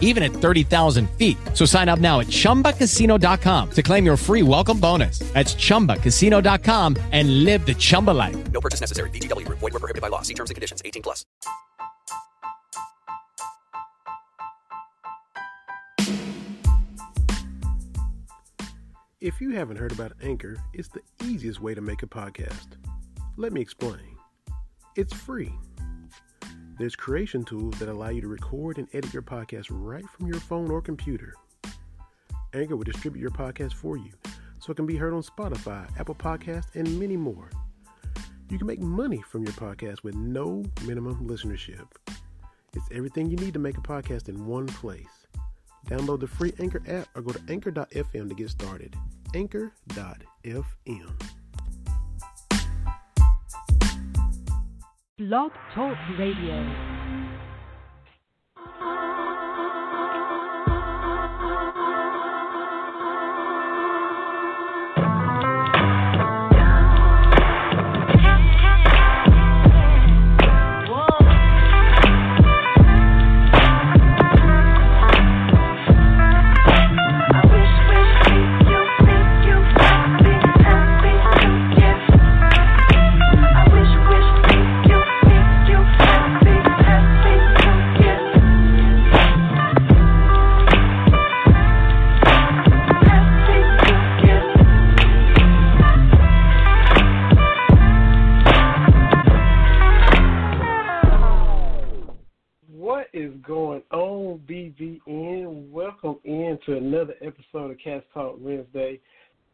even at 30,000 feet. So sign up now at chumbacasino.com to claim your free welcome bonus. That's chumbacasino.com and live the Chumba life. No purchase necessary. VGW Group. Void were prohibited by law. See terms and conditions. 18 plus. If you haven't heard about Anchor, it's the easiest way to make a podcast. Let me explain. It's free. There's creation tools that allow you to record and edit your podcast right from your phone or computer. Anchor will distribute your podcast for you so it can be heard on Spotify, Apple Podcasts, and many more. You can make money from your podcast with no minimum listenership. It's everything you need to make a podcast in one place. Download the free Anchor app or go to anchor.fm to get started. Anchor.fm. Blog Talk Radio. Going on, BBN? Welcome in to another episode of Cats Talk Wednesday.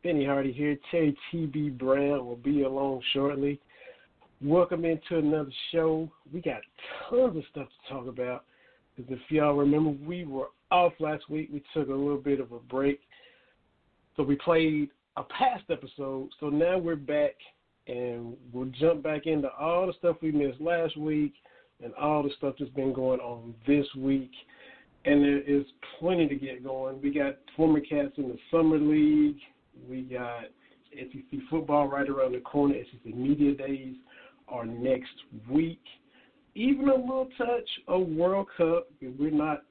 Vinny Hardy here. Terry TB Brown will be along shortly. Welcome into another show. We got tons of stuff to talk about. Because if y'all remember, we were off last week. We took a little bit of a break. So we played a past episode. So now we're back and we'll jump back into all the stuff we missed last week and all the stuff that's been going on this week. And there is plenty to get going. We got former cats in the summer league. We got SEC football right around the corner. SEC media days are next week. Even a little touch of World Cup. We're not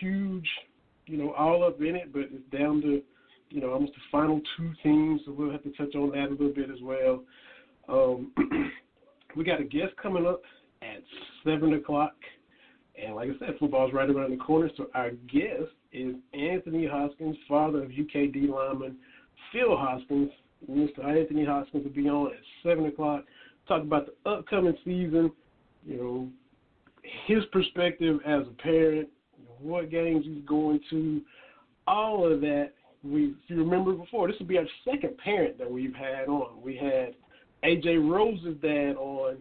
huge, you know, all up in it, but it's down to, you know, almost the final two teams. So we'll have to touch on that a little bit as well. Um, we got a guest coming up at seven o'clock. And like I said, football's right around the corner. So our guest is Anthony Hoskins, father of UKD lineman Phil Hoskins. Mr. Anthony Hoskins will be on at seven o'clock. Talk about the upcoming season. You know, his perspective as a parent, what games he's going to, all of that. We, if you remember before, this will be our second parent that we've had on. We had AJ Rose's dad on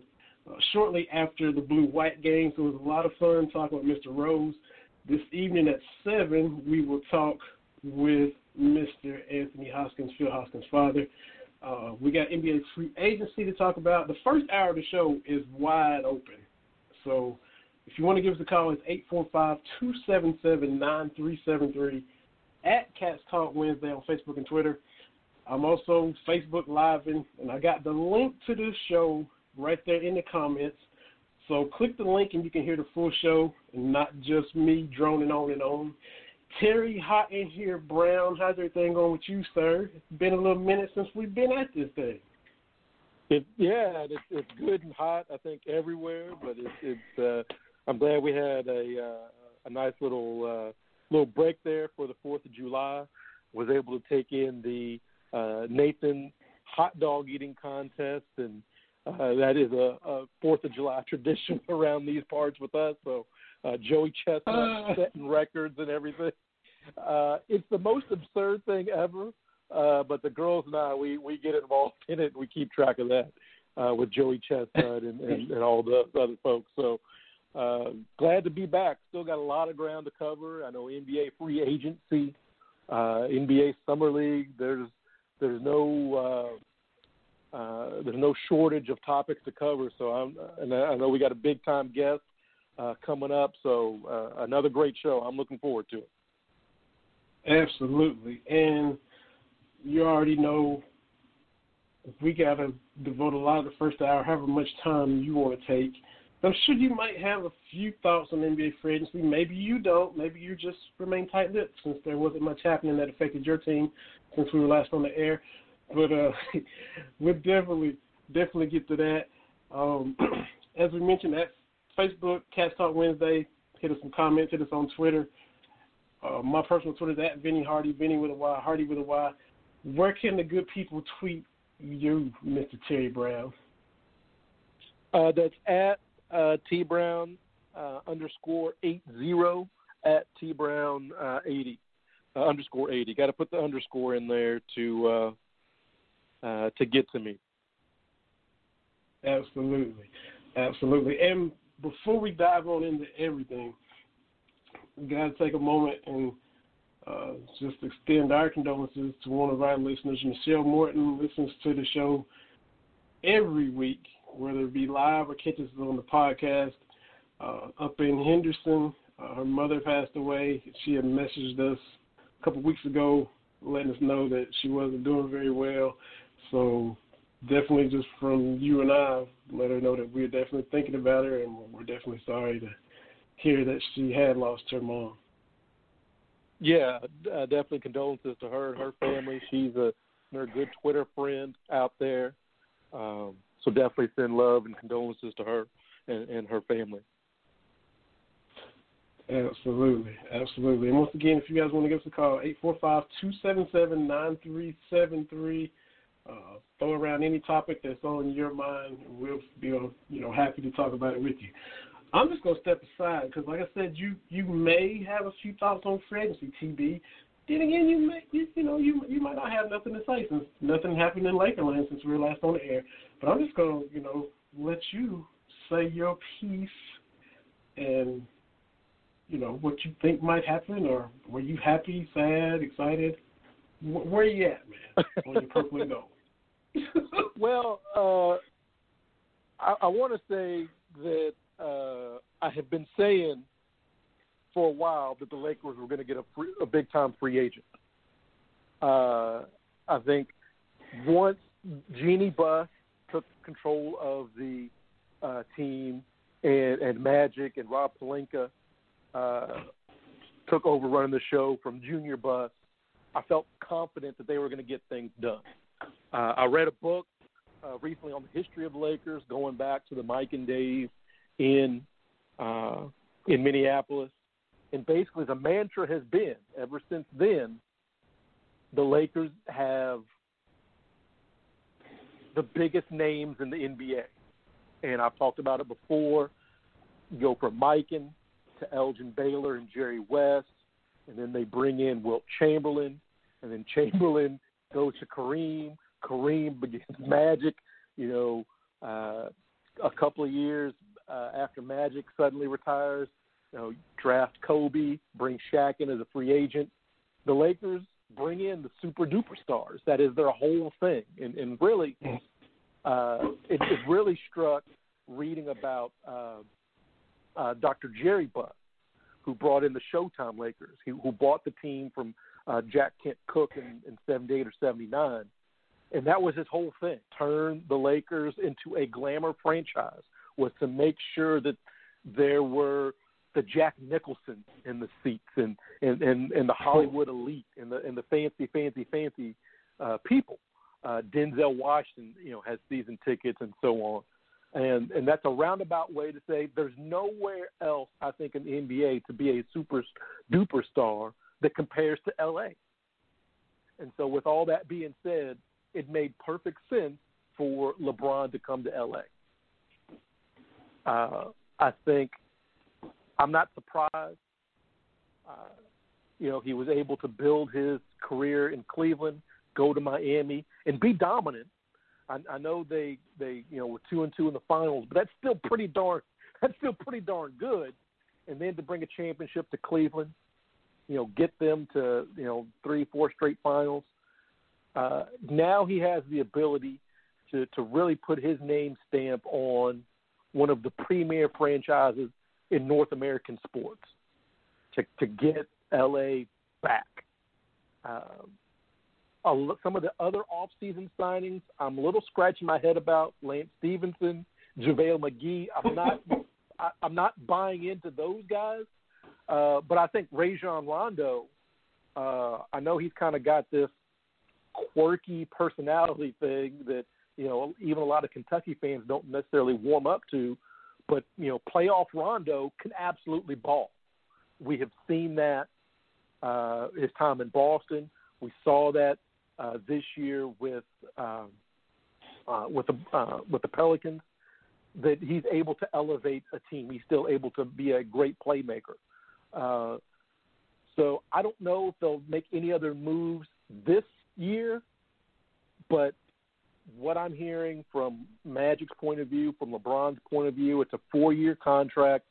shortly after the blue white game. So it was a lot of fun talking with Mr. Rose. This evening at 7, we will talk with Mr. Anthony Hoskins, Phil Hoskins' father. Uh, we got NBA free agency to talk about. The first hour of the show is wide open. So if you want to give us a call, it's 845 277 9373 at Cats Talk Wednesday on Facebook and Twitter. I'm also Facebook Live, and I got the link to this show right there in the comments. So click the link and you can hear the full show and not just me droning on and on. Terry, hot in here, Brown. How's everything going with you, sir? It's been a little minute since we've been at this thing. It, yeah, it's, it's good and hot. I think everywhere, but it's. it's uh, I'm glad we had a uh, a nice little uh, little break there for the Fourth of July. Was able to take in the uh, Nathan hot dog eating contest, and uh, that is a, a Fourth of July tradition around these parts with us. So uh, Joey Chestnut Uh. setting records and everything. Uh, it's the most absurd thing ever. Uh, but the girls and I, we we get involved in it. and We keep track of that uh, with Joey Chestnut and, and, and all the other folks. So uh, glad to be back. Still got a lot of ground to cover. I know NBA free agency, uh, NBA summer league. There's there's no uh, there's no shortage of topics to cover. So I'm, and I know we got a big time guest uh, coming up. So uh, another great show. I'm looking forward to it. Absolutely, and you already know we got to devote a lot of the first hour, however much time you want to take. I'm sure you might have a few thoughts on NBA free agency. Maybe you don't. Maybe you just remain tight-lipped since there wasn't much happening that affected your team since we were last on the air. But uh, we'll definitely definitely get to that. Um, as we mentioned, at Facebook, Cats Talk Wednesday. Hit us some comments. Hit us on Twitter. Uh, my personal Twitter is at Vinny Hardy, Vinny with a Y, Hardy with a Y. Where can the good people tweet you, Mr. Terry Brown? Uh, that's at uh, T Brown uh, underscore eight zero at T Brown uh, eighty uh, underscore eighty. Got to put the underscore in there to uh, to get to me. Absolutely, absolutely. And before we dive on into everything, we got to take a moment and uh, just extend our condolences to one of our listeners. Michelle Morton listens to the show every week, whether it be live or catches it on the podcast. Uh, up in Henderson, uh, her mother passed away. She had messaged us a couple weeks ago, letting us know that she wasn't doing very well. So definitely just from you and I, let her know that we're definitely thinking about her and we're definitely sorry to hear that she had lost her mom. Yeah, uh, definitely condolences to her and her family. She's a her good Twitter friend out there. Um, so definitely send love and condolences to her and, and her family. Absolutely, absolutely. And once again, if you guys want to give us a call, 845 277 9373 uh, throw around any topic that's on your mind, we'll be you know happy to talk about it with you. I'm just gonna step aside because, like I said, you you may have a few thoughts on free agency, TB. Then again, you may you, you know you you might not have nothing to say since nothing happened in Lakerland since we were last on the air. But I'm just gonna you know let you say your piece and you know what you think might happen, or were you happy, sad, excited? Where you at, man? on your purple and gold. Well, uh, I, I want to say that uh, I have been saying for a while that the Lakers were going to get a, free, a big time free agent. Uh, I think once Jeanie Buss took control of the uh, team and, and Magic and Rob Pelinka uh, took over running the show from Junior Buss, I felt confident that they were going to get things done. Uh, I read a book uh, recently on the history of Lakers, going back to the Mikan days in uh, in Minneapolis, and basically the mantra has been ever since then. The Lakers have the biggest names in the NBA, and I've talked about it before. You go from Mikan to Elgin Baylor and Jerry West, and then they bring in Wilt Chamberlain, and then Chamberlain goes to Kareem. Kareem begins Magic. You know, uh, a couple of years uh, after Magic suddenly retires. You know, draft Kobe, bring Shaq in as a free agent. The Lakers bring in the super duper stars. That is their whole thing, and, and really, uh, it, it really struck reading about uh, uh, Dr. Jerry Buss, who brought in the Showtime Lakers, who, who bought the team from uh, Jack Kent Cooke in, in '78 or '79, and that was his whole thing: turn the Lakers into a glamour franchise was to make sure that there were the Jack Nicholson in the seats and and and, and the Hollywood elite and the and the fancy fancy fancy uh, people. Uh, Denzel Washington, you know, has season tickets and so on, and and that's a roundabout way to say there's nowhere else I think in the NBA to be a super duper star that compares to LA. And so, with all that being said, it made perfect sense for LeBron to come to LA. Uh, I think I'm not surprised. Uh, you know, he was able to build his career in Cleveland, go to Miami, and be dominant. I, I know they they you know were two and two in the finals, but that's still pretty darn that's still pretty darn good. And then to bring a championship to Cleveland, you know, get them to you know three four straight finals. Uh, now he has the ability to to really put his name stamp on one of the premier franchises in North American sports to to get LA back. Um, some of the other off-season signings, I'm a little scratching my head about Lance Stephenson, JaVale McGee. I'm not I, I'm not buying into those guys, uh, but I think Rajon Rondo. Uh, I know he's kind of got this quirky personality thing that you know even a lot of Kentucky fans don't necessarily warm up to. But you know, playoff Rondo can absolutely ball. We have seen that uh, his time in Boston. We saw that uh, this year with um, uh, with the uh, with the Pelicans. That he's able to elevate a team. He's still able to be a great playmaker. Uh, so I don't know if they'll make any other moves this year, but what I'm hearing from Magic's point of view, from LeBron's point of view, it's a four year contract.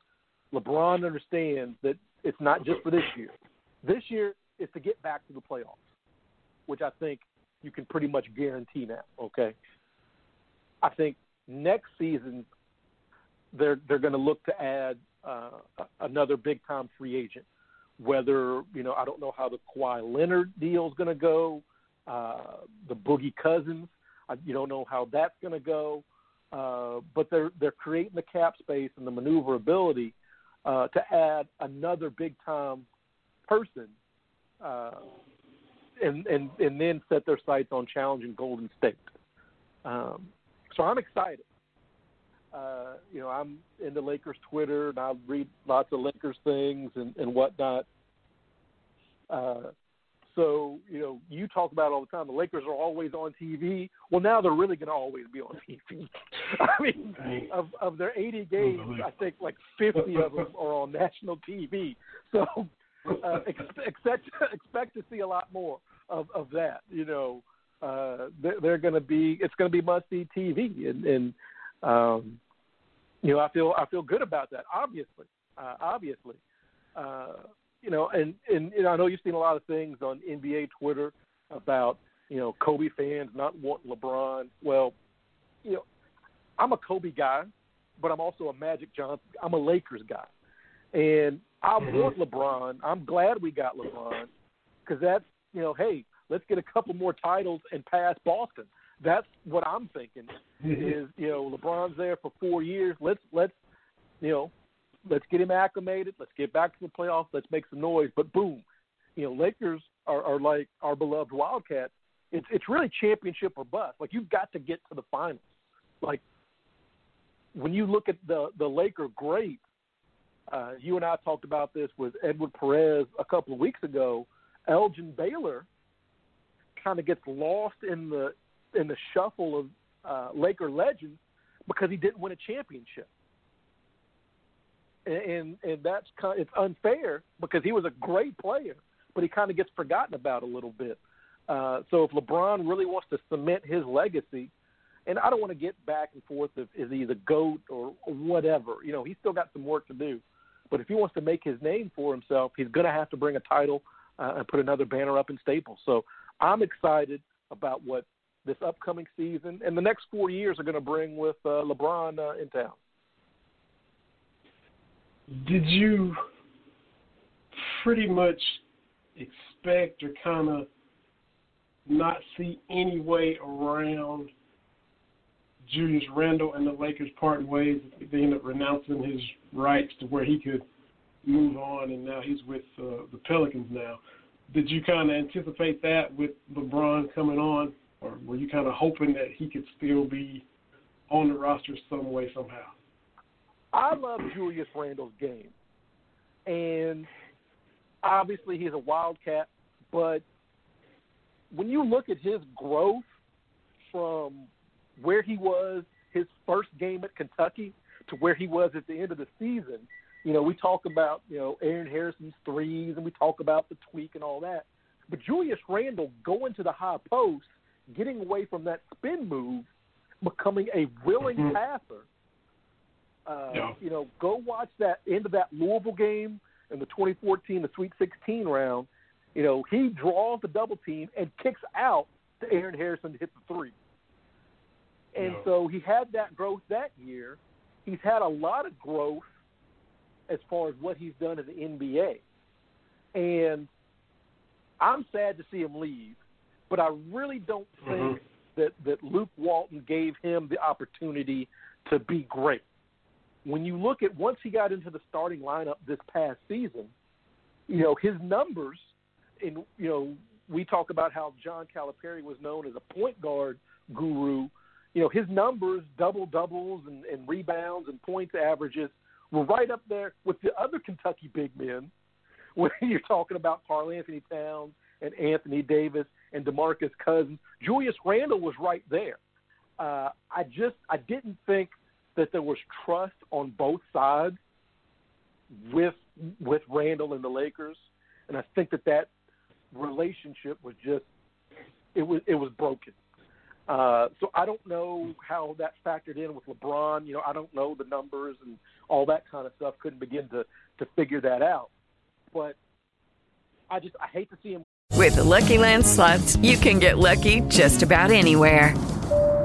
LeBron understands that it's not just for this year. This year is to get back to the playoffs, which I think you can pretty much guarantee now, okay? I think next season they're they're going to look to add uh, another big time free agent. Whether you know, I don't know how the Kawhi Leonard deal is going to go. Uh, the Boogie Cousins you don't know how that's going to go, uh, but they're they're creating the cap space and the maneuverability uh, to add another big time person, uh, and and and then set their sights on challenging Golden State. Um, so I'm excited. Uh, you know, I'm into Lakers Twitter and I read lots of Lakers things and, and whatnot. Uh, so, you know, you talk about all the time the Lakers are always on TV. Well, now they're really going to always be on TV. I mean, of of their 80 games, I think like 50 of them are on national TV. So, uh, expect expect to see a lot more of of that. You know, uh, they're, they're going to be it's going to be must see TV, and and um, you know, I feel I feel good about that. Obviously, uh, obviously. Uh, you know, and and you know, I know you've seen a lot of things on NBA Twitter about you know Kobe fans not wanting LeBron. Well, you know, I'm a Kobe guy, but I'm also a Magic Johnson. I'm a Lakers guy, and I mm-hmm. want LeBron. I'm glad we got LeBron because that's you know, hey, let's get a couple more titles and pass Boston. That's what I'm thinking. Mm-hmm. Is you know, LeBron's there for four years. Let's let's you know let's get him acclimated. Let's get back to the playoffs. Let's make some noise. But boom, you know, Lakers are, are like our beloved Wildcats. It's it's really championship or bust. Like you've got to get to the finals. Like when you look at the the Laker greats, uh, you and I talked about this with Edward Perez a couple of weeks ago. Elgin Baylor kind of gets lost in the in the shuffle of uh, Laker legends because he didn't win a championship and and that's kind of, it's unfair because he was a great player, but he kind of gets forgotten about a little bit. Uh, so if LeBron really wants to cement his legacy, and I don't want to get back and forth of is he the goat or whatever, you know, he's still got some work to do. But if he wants to make his name for himself, he's going to have to bring a title uh, and put another banner up in Staples. So I'm excited about what this upcoming season and the next four years are going to bring with uh, LeBron uh, in town did you pretty much expect or kind of not see any way around Julius Randle and the Lakers parting ways? They ended up renouncing his rights to where he could move on, and now he's with uh, the Pelicans now. Did you kind of anticipate that with LeBron coming on, or were you kind of hoping that he could still be on the roster some way, somehow? I love Julius Randle's game, and obviously he's a wildcat. But when you look at his growth from where he was his first game at Kentucky to where he was at the end of the season, you know, we talk about you know Aaron Harrison's threes and we talk about the tweak and all that. But Julius Randle going to the high post, getting away from that spin move, becoming a willing mm-hmm. passer uh, yeah. You know, go watch that end of that Louisville game in the 2014, the Sweet 16 round. You know, he draws the double team and kicks out to Aaron Harrison to hit the three. And No. so he had that growth that year. He's had a lot of growth as far as what he's done in the NBA. And I'm sad to see him leave, but I really don't think that, that Luke Walton gave him the opportunity to be great. When you look at once he got into the starting lineup this past season, you know, his numbers and you know, we talk about how John Calipari was known as a point guard guru. You know, his numbers, double doubles and, and rebounds and points averages were right up there with the other Kentucky big men when you're talking about Karl-Anthony Towns and Anthony Davis and DeMarcus Cousins. Julius Randle was right there. Uh, I just I didn't think that there was trust on both sides with with Randle and the Lakers, and I think that that relationship was just it was it was broken. Uh, so I don't know how that factored in with LeBron. You know, I don't know the numbers and all that kind of stuff. Couldn't begin to to figure that out. But I just I hate to see him. With the Lucky Land slots, you can get lucky just about anywhere.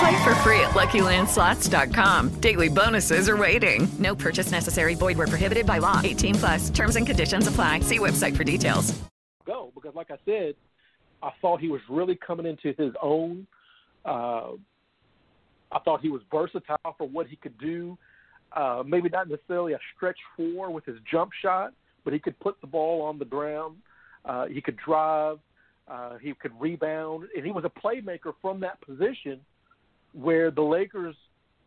Play for free at LuckyLandSlots.com. Daily bonuses are waiting. No purchase necessary. Void where prohibited by law. 18 plus. Terms and conditions apply. See website for details. go because, like I said, I thought he was really coming into his own. Uh, I thought he was versatile for what he could do. Uh, maybe not necessarily a stretch four with his jump shot, but he could put the ball on the ground. Uh, he could drive. Uh, he could rebound, and he was a playmaker from that position. Where the Lakers,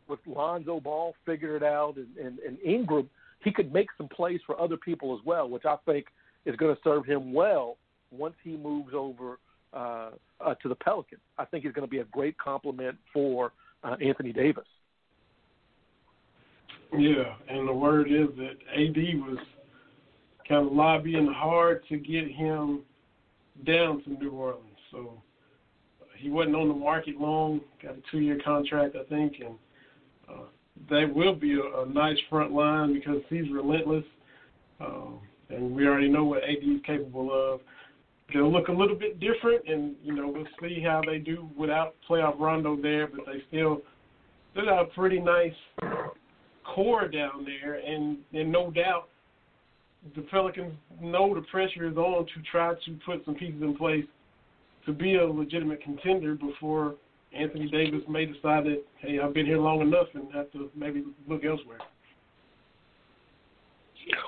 with Lonzo Ball, figured it out, and, and, and Ingram, he could make some plays for other people as well, which I think is going to serve him well once he moves over uh, uh, to the Pelicans. I think he's going to be a great complement for uh, Anthony Davis. Yeah, and the word is that AD was kind of lobbying hard to get him down to New Orleans. So he wasn't on the market long. Got a two-year contract, I think, and uh, that will be a, a nice front line because he's relentless, um, and we already know what AD is capable of. They'll look a little bit different, and you know we'll see how they do without playoff Rondo there, but they still still got a pretty nice core down there, and and no doubt the Pelicans know the pressure is on to try to put some pieces in place to be a legitimate contender before Anthony Davis may decide that hey I've been here long enough and have to maybe look elsewhere.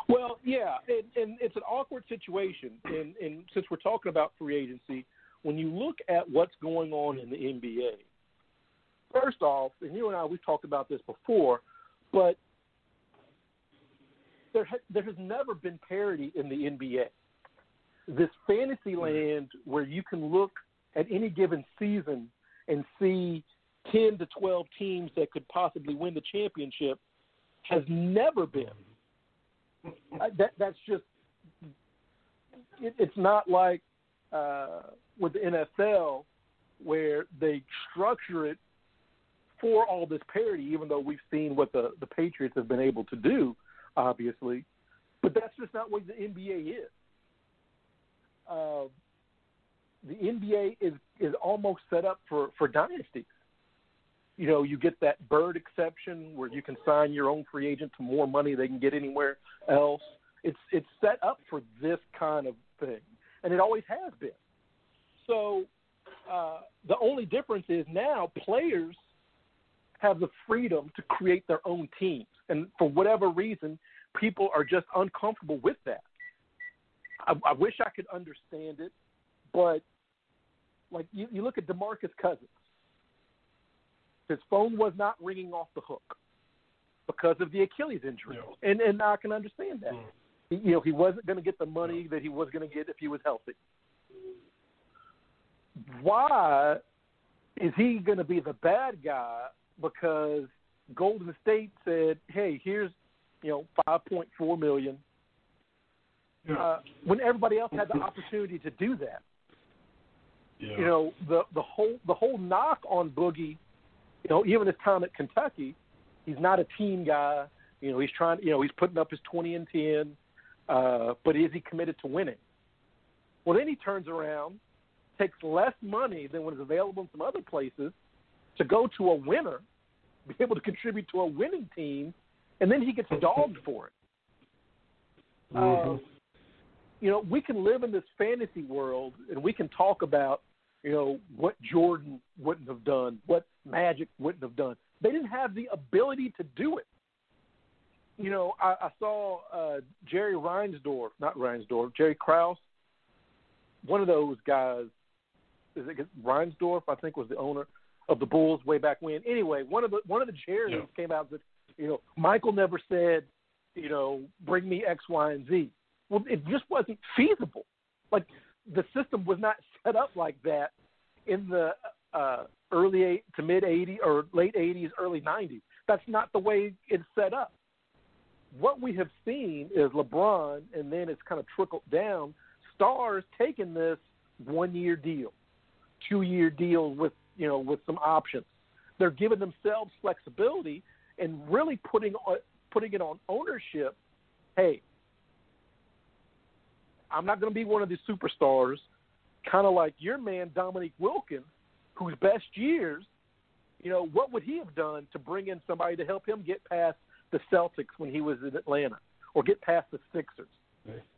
Well, yeah, and, and it's an awkward situation. And, and since we're talking about free agency, when you look at what's going on in the NBA, first off, and you and I we've talked about this before, but there ha- there has never been parity in the NBA. This fantasy land where you can look at any given season and see ten to twelve teams that could possibly win the championship has never been. That that's just it, it's not like uh, with the NFL where they structure it for all this parity, even though we've seen what the the Patriots have been able to do, obviously. But that's just not what the NBA is. Uh, the NBA is is almost set up for for dynasties. You know, you get that bird exception where you can sign your own free agent to more money they can get anywhere else. It's it's set up for this kind of thing, and it always has been. So uh, the only difference is now players have the freedom to create their own teams, and for whatever reason, people are just uncomfortable with that. I, I wish I could understand it, but like you, you look at Demarcus Cousins, his phone was not ringing off the hook because of the Achilles injury, and and I can understand that. Mm. He, you know, he wasn't going to get the money that he was going to get if he was healthy. Why is he going to be the bad guy? Because Golden State said, "Hey, here's you know 5.4 million uh, when everybody else had the opportunity to do that. Yeah. You know, the the whole the whole knock on Boogie, you know, even his time at Kentucky, he's not a team guy. You know, he's trying. You know, he's putting up his 20 and 10, uh, but is he committed to winning? Well, then he turns around, takes less money than what is available in some other places to go to a winner, be able to contribute to a winning team, and then he gets dogged for it. Uh, you know, we can live in this fantasy world and we can talk about, you know, what Jordan wouldn't have done, what Magic wouldn't have done. They didn't have the ability to do it. You know, I, I saw uh, Jerry Reinsdorf, not Reinsdorf, Jerry Krause, one of those guys. Is it Reinsdorf? I think was the owner of the Bulls way back when. Anyway, one of the one of the Jerrys Yeah. came out that you know Michael never said, you know, bring me X, Y, and Z. Well, it just wasn't feasible. Like the system was not set up like that in the uh, early eight to mid '80s or late '80s, early '90s. That's not the way it's set up. What we have seen is LeBron, and then it's kind of trickled down. Stars taking this one-year deal, two-year deal with you know with some options. They're giving themselves flexibility and really putting on, putting it on ownership. Hey, I'm not going to be one of these superstars, kind of like your man Dominique Wilkins, whose best years, you know, what would he have done to bring in somebody to help him get past the Celtics when he was in Atlanta, or get past the Sixers?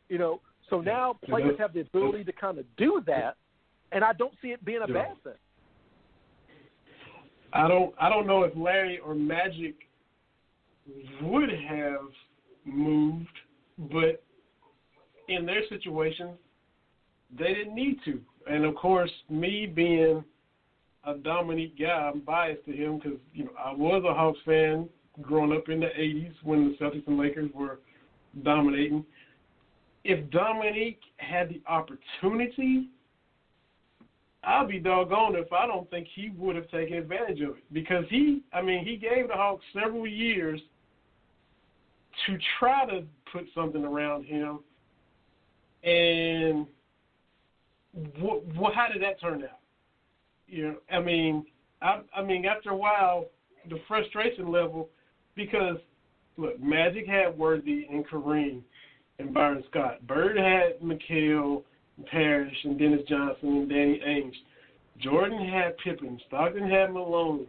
You know, so now players have the ability to kind of do that, and I don't see it being a bad thing. I don't I don't know if Larry or Magic would have moved, but in their situation, they didn't need to. And of course, me being a Dominique guy, I'm biased to him because you know I was a Hawks fan growing up in the '80s when the Celtics and Lakers were dominating. If Dominique had the opportunity I'll be doggone if I don't think he would have taken advantage of it because he, I mean, he gave the Hawks several years to try to put something around him, and what, what, how did that turn out? You know, I mean, I, I mean, after a while, the frustration level, because look, Magic had Worthy and Kareem and Byron Scott. Bird had McHale, Parish, and Dennis Johnson and Danny Ainge. Jordan had Pippen. Stockton had Malone.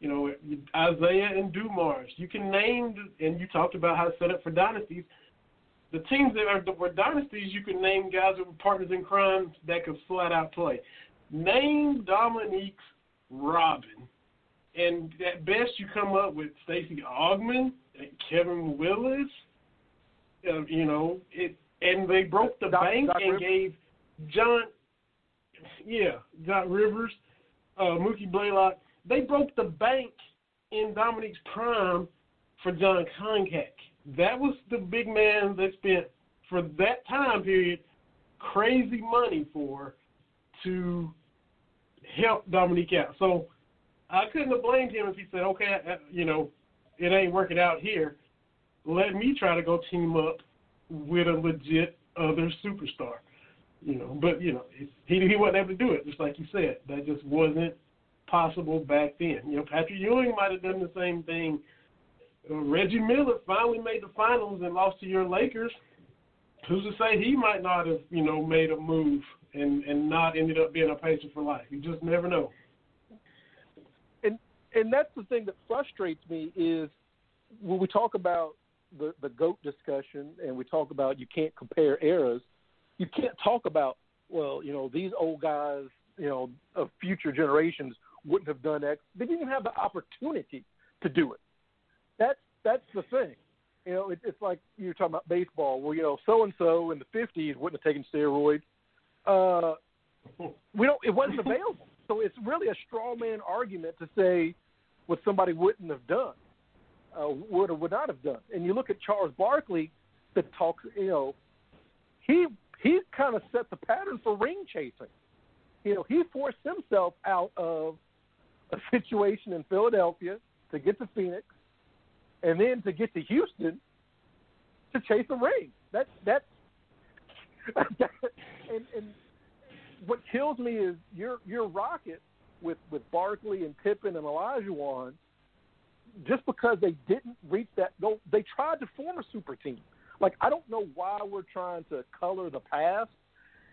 You know, Isiah and Dumars. You can name, and you talked about how to set up for dynasties. The teams that are that were dynasties, you could name guys that were partners in crime that could flat out play. Name Dominique's Robin, and at best you come up with Stacey Augmon, and Kevin Willis. Uh, you know it, and they broke the Doc- bank Doc and Rivers? gave John, yeah, Doc Rivers, uh, Mookie Blaylock. They broke the bank in Dominique's prime for Jon Koncak. That was the big man that spent for that time period crazy money for to help Dominique out. So I couldn't have blamed him if he said, "Okay, you know, it ain't working out here. Let me try to go team up with a legit other superstar." You know, but you know, he he wasn't able to do it. Just like you said, that just wasn't possible back then. You know, Patrick Ewing might have done the same thing. Reggie Miller finally made the finals and lost to your Lakers. Who's to say he might not have, you know, made a move and and not ended up being a pacer for life? You just never know. and and that's the thing that frustrates me is when we talk about the the goat discussion and we talk about you can't compare eras, you can't talk about well, you know, these old guys, you know, of future generations wouldn't have done X. They didn't even have the opportunity to do it. That's that's the thing. You know, it, it's like you're talking about baseball, where you know so and so in the '50s wouldn't have taken steroids. Uh, we don't. It wasn't available. So it's really a straw man argument to say, what somebody wouldn't have done, uh, would or would not have done. And you look at Charles Barkley, that talks, you know, he he kind of set the pattern for ring chasing. You know, he forced himself out of a situation in Philadelphia to get to Phoenix, and then to get to Houston to chase a ring. That that and, and what kills me is your your Rocket with with Barkley and Pippen and Olajuwon. Just because they didn't reach that goal, they tried to form a super team. Like I don't know why we're trying to color the past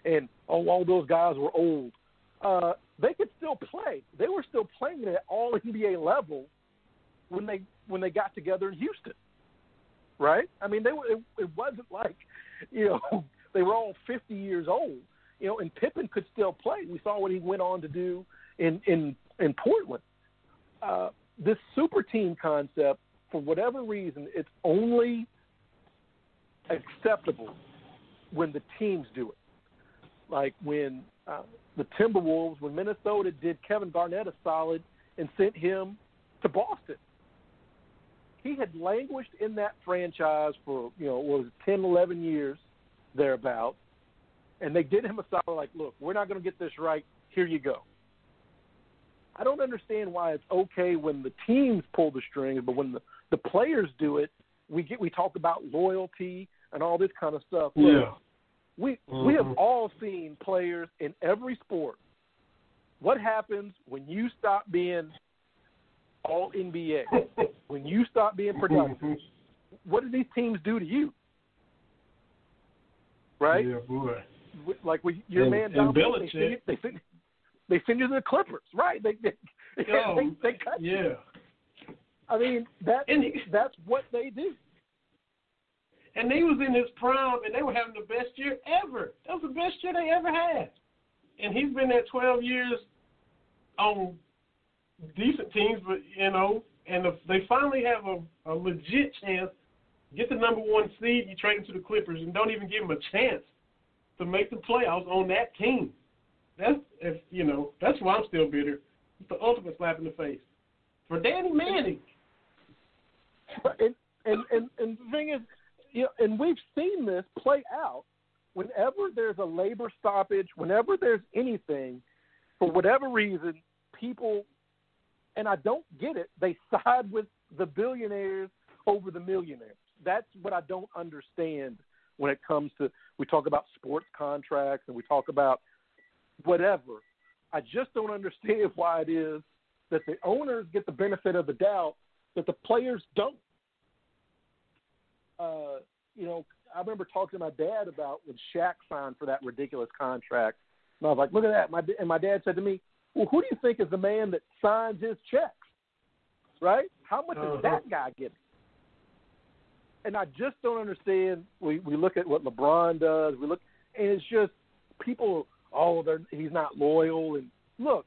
and oh all those guys were old. Uh, they could still play. They were still playing at all NBA level when they when they got together in Houston. Right? I mean, they were. It, it wasn't like you know they were all 50 years old. You know, and Pippen could still play. We saw what he went on to do in in in Portland. Uh, this super team concept, for whatever reason, it's only acceptable when the teams do it. Like when uh, the Timberwolves, when Minnesota did Kevin Garnett a solid and sent him to Boston. He had languished in that franchise for, you know, what was it, 10, 11 years, thereabout. And they did him a solid, like, look, we're not going to get this right. Here you go. I don't understand why it's okay when the teams pull the strings, but when the, the players do it, we get we talk about loyalty and all this kind of stuff. Yeah. We mm-hmm. we have all seen players in every sport. What happens when you stop being all NBA? when you stop being productive? What do these teams do to you? Right? Yeah, boy. Like we, your and, man and Dom, Belichick. they fin- they fin- they finish the Clippers, right? They they, Oh, they, they cut yeah. you. I mean that And he- that's what they do. And he was in his prime, and they were having the best year ever. That was the best year they ever had. And he's been there 12 years on decent teams, but you know, and if they finally have a, a legit chance, get the number one seed, you trade them to the Clippers, and don't even give them a chance to make the playoffs on that team. That's if you know. That's why I'm still bitter. It's the ultimate slap in the face for Danny Manning. And and and, and the thing is, you know, and we've seen this play out. Whenever there's a labor stoppage, whenever there's anything, for whatever reason, people, and I don't get it, they side with the billionaires over the millionaires. That's what I don't understand when it comes to we talk about sports contracts and we talk about whatever. I just don't understand why it is that the owners get the benefit of the doubt that the players don't. Uh, you know, I remember talking to my dad about when Shaq signed for that ridiculous contract, and I was like, "Look at that!" My and my dad said to me, "Well, who do you think is the man that signs his checks? Right? How much Uh-huh. is that guy getting?" And I just don't understand. We we look at what LeBron does. We look, and it's just people. Oh, they're, he's not loyal. And look,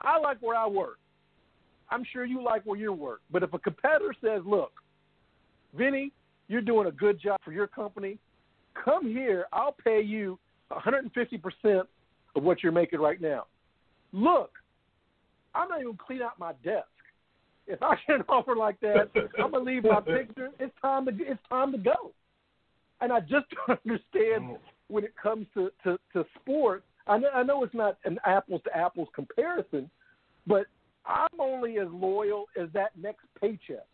I like where I work. I'm sure you like where you work. But if a competitor says, "Look, Vinny, you're doing a good job for your company. Come here. I'll pay you 150% of what you're making right now. Look, I'm not even clean out my desk. If I get an offer like that, I'm gonna leave my picture. It's time to it's time to go. And I just don't understand oh. when it comes to to, to sports. I know, I know it's not an apples to apples comparison, but I'm only as loyal as that next paycheck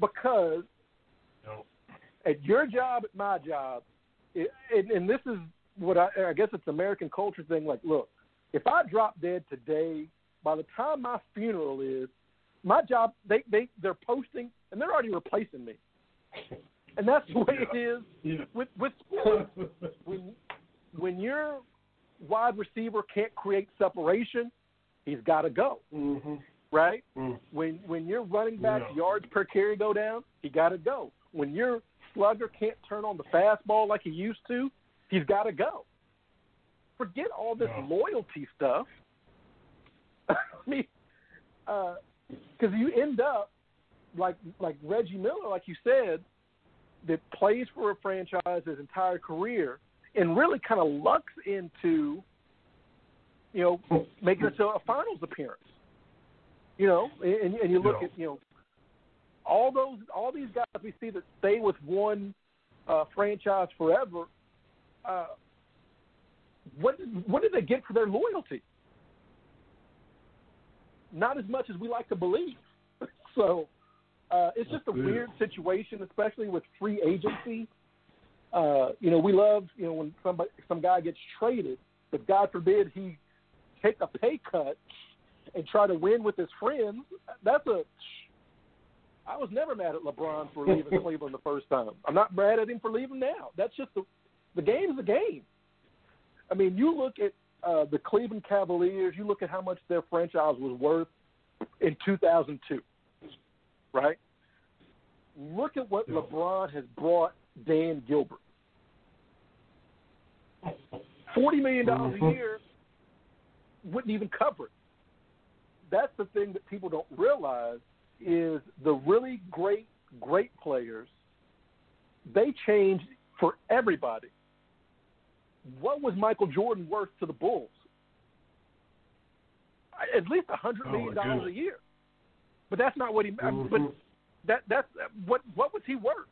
because at your job, at my job, it, and, and this is what I, I guess it's American culture thing. Like, look, if I drop dead today, by the time my funeral is, my job they they they're posting and they're already replacing me, and that's the way it is Yeah. with with sports. when when your wide receiver can't create separation, he's got to go mm-hmm. right? Mm. When when your running back Yeah. yards per carry go down, he got to go. When your slugger can't turn on the fastball like he used to, he's got to go. Forget all this Yeah. loyalty stuff. I mean, because you end up like like Reggie Miller, like you said, that plays for a franchise his entire career and really kind of lucks into you know, making it to a finals appearance. You know, and, and you look Yeah. at you know all those all these guys we see that stay with one uh, franchise forever. Uh, what what did they get for their loyalty? Not as much as we like to believe. so uh, it's just a weird situation, especially with free agency. Uh, you know, we love you know when somebody some guy gets traded, but God forbid he take a pay cut and try to win with his friends. That's a I was never mad at LeBron for leaving Cleveland the first time. I'm not mad at him for leaving now. That's just the the game's the game. I mean, you look at uh, the Cleveland Cavaliers. You look at how much their franchise was worth in 2002, right? Look at what LeBron has brought Dan Gilbert. Forty million dollars a year wouldn't even cover it. That's the thing that people don't realize is the really great, great players. They change for everybody. What was Michael Jordan worth to the Bulls? At least a hundred million my dollars a year. But that's not what he. Mean, But that that's what what was he worth?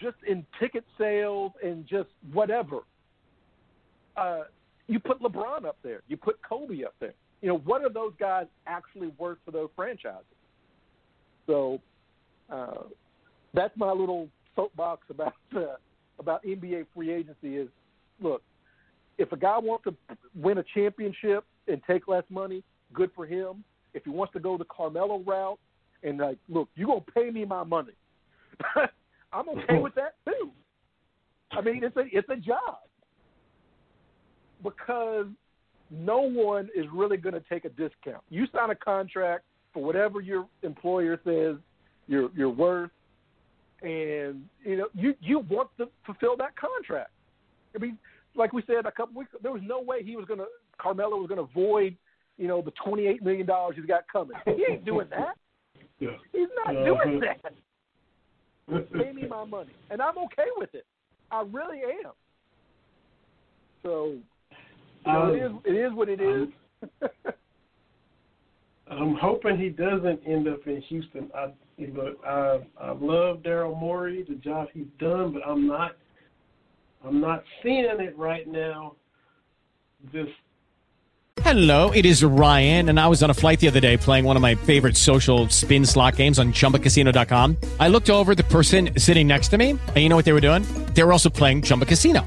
Just in ticket sales and just whatever. Uh, you put LeBron up there. You put Kobe up there. You know what are those guys actually worth for those franchises? So uh, that's my little soapbox about uh, about NBA free agency. Is look, if a guy wants to win a championship and take less money, good for him. If he wants to go the Carmelo route and like, look, you gonna pay me my money, I'm okay with that too. I mean, it's a it's a job because no one is really going to take a discount. You sign a contract for whatever your employer says you're you're worth, and you know you you want to fulfill that contract. I mean, like we said a couple weeks, there was no way he was going to Carmelo was going to void you know the twenty eight million dollars he's got coming. He ain't doing that. Yeah. He's not Uh-huh. doing that. Pay me my money, and I'm okay with it. I really am. So you know, it is Um, it is what it is. I'm hoping he doesn't end up in Houston. I look, I I love Daryl Morey, the job he's done, but I'm not I'm not seeing it right now. Just Hello, it is Ryan, and I was on a flight the other day playing one of my favorite social spin slot games on ChumbaCasino.com. I looked over the person sitting next to me, and you know what they were doing? They were also playing Chumba Casino.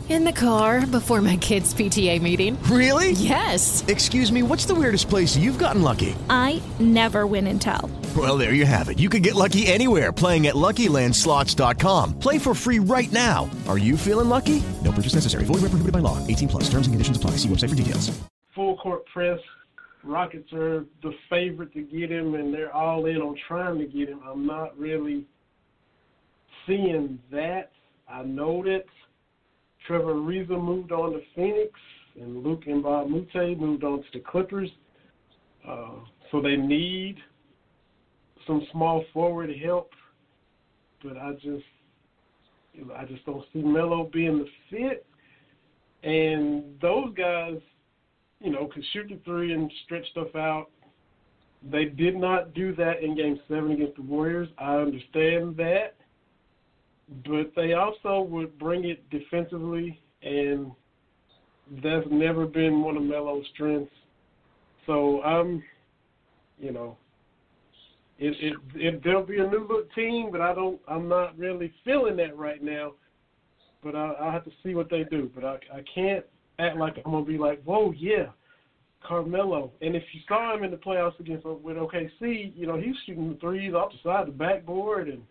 In the car before my kids' PTA meeting. Really? Yes. Excuse me, what's the weirdest place you've gotten lucky? I never win and tell. Well, there you have it. You can get lucky anywhere playing at LuckyLandSlots.com. Play for free right now. Are you feeling lucky? No purchase necessary. Void where prohibited by law. 18 plus. Terms and conditions apply. See website for details. full court press. Rockets are the favorite to get him, and they're all in on trying to get him. I'm not really seeing that. I know that Trevor Ariza moved on to Phoenix, and Luc Mbah a Moute moved on to the Clippers. Uh, so they need some small forward help, but I just, I just don't see Melo being the fit. And those guys, you know, could shoot the three and stretch stuff out. They did not do that in Game Seven against the Warriors. I understand that, but they also would bring it defensively, and that's never been one of Melo's strengths. So I'm, you know, it it, it there'll be a new look team, but I don't. I'm not really feeling that right now. But I, I'll have to see what they do. But I I can't act like I'm gonna be like, whoa, yeah, Carmelo. And if you saw him in the playoffs against with OKC, you know he's shooting threes off the side of the backboard and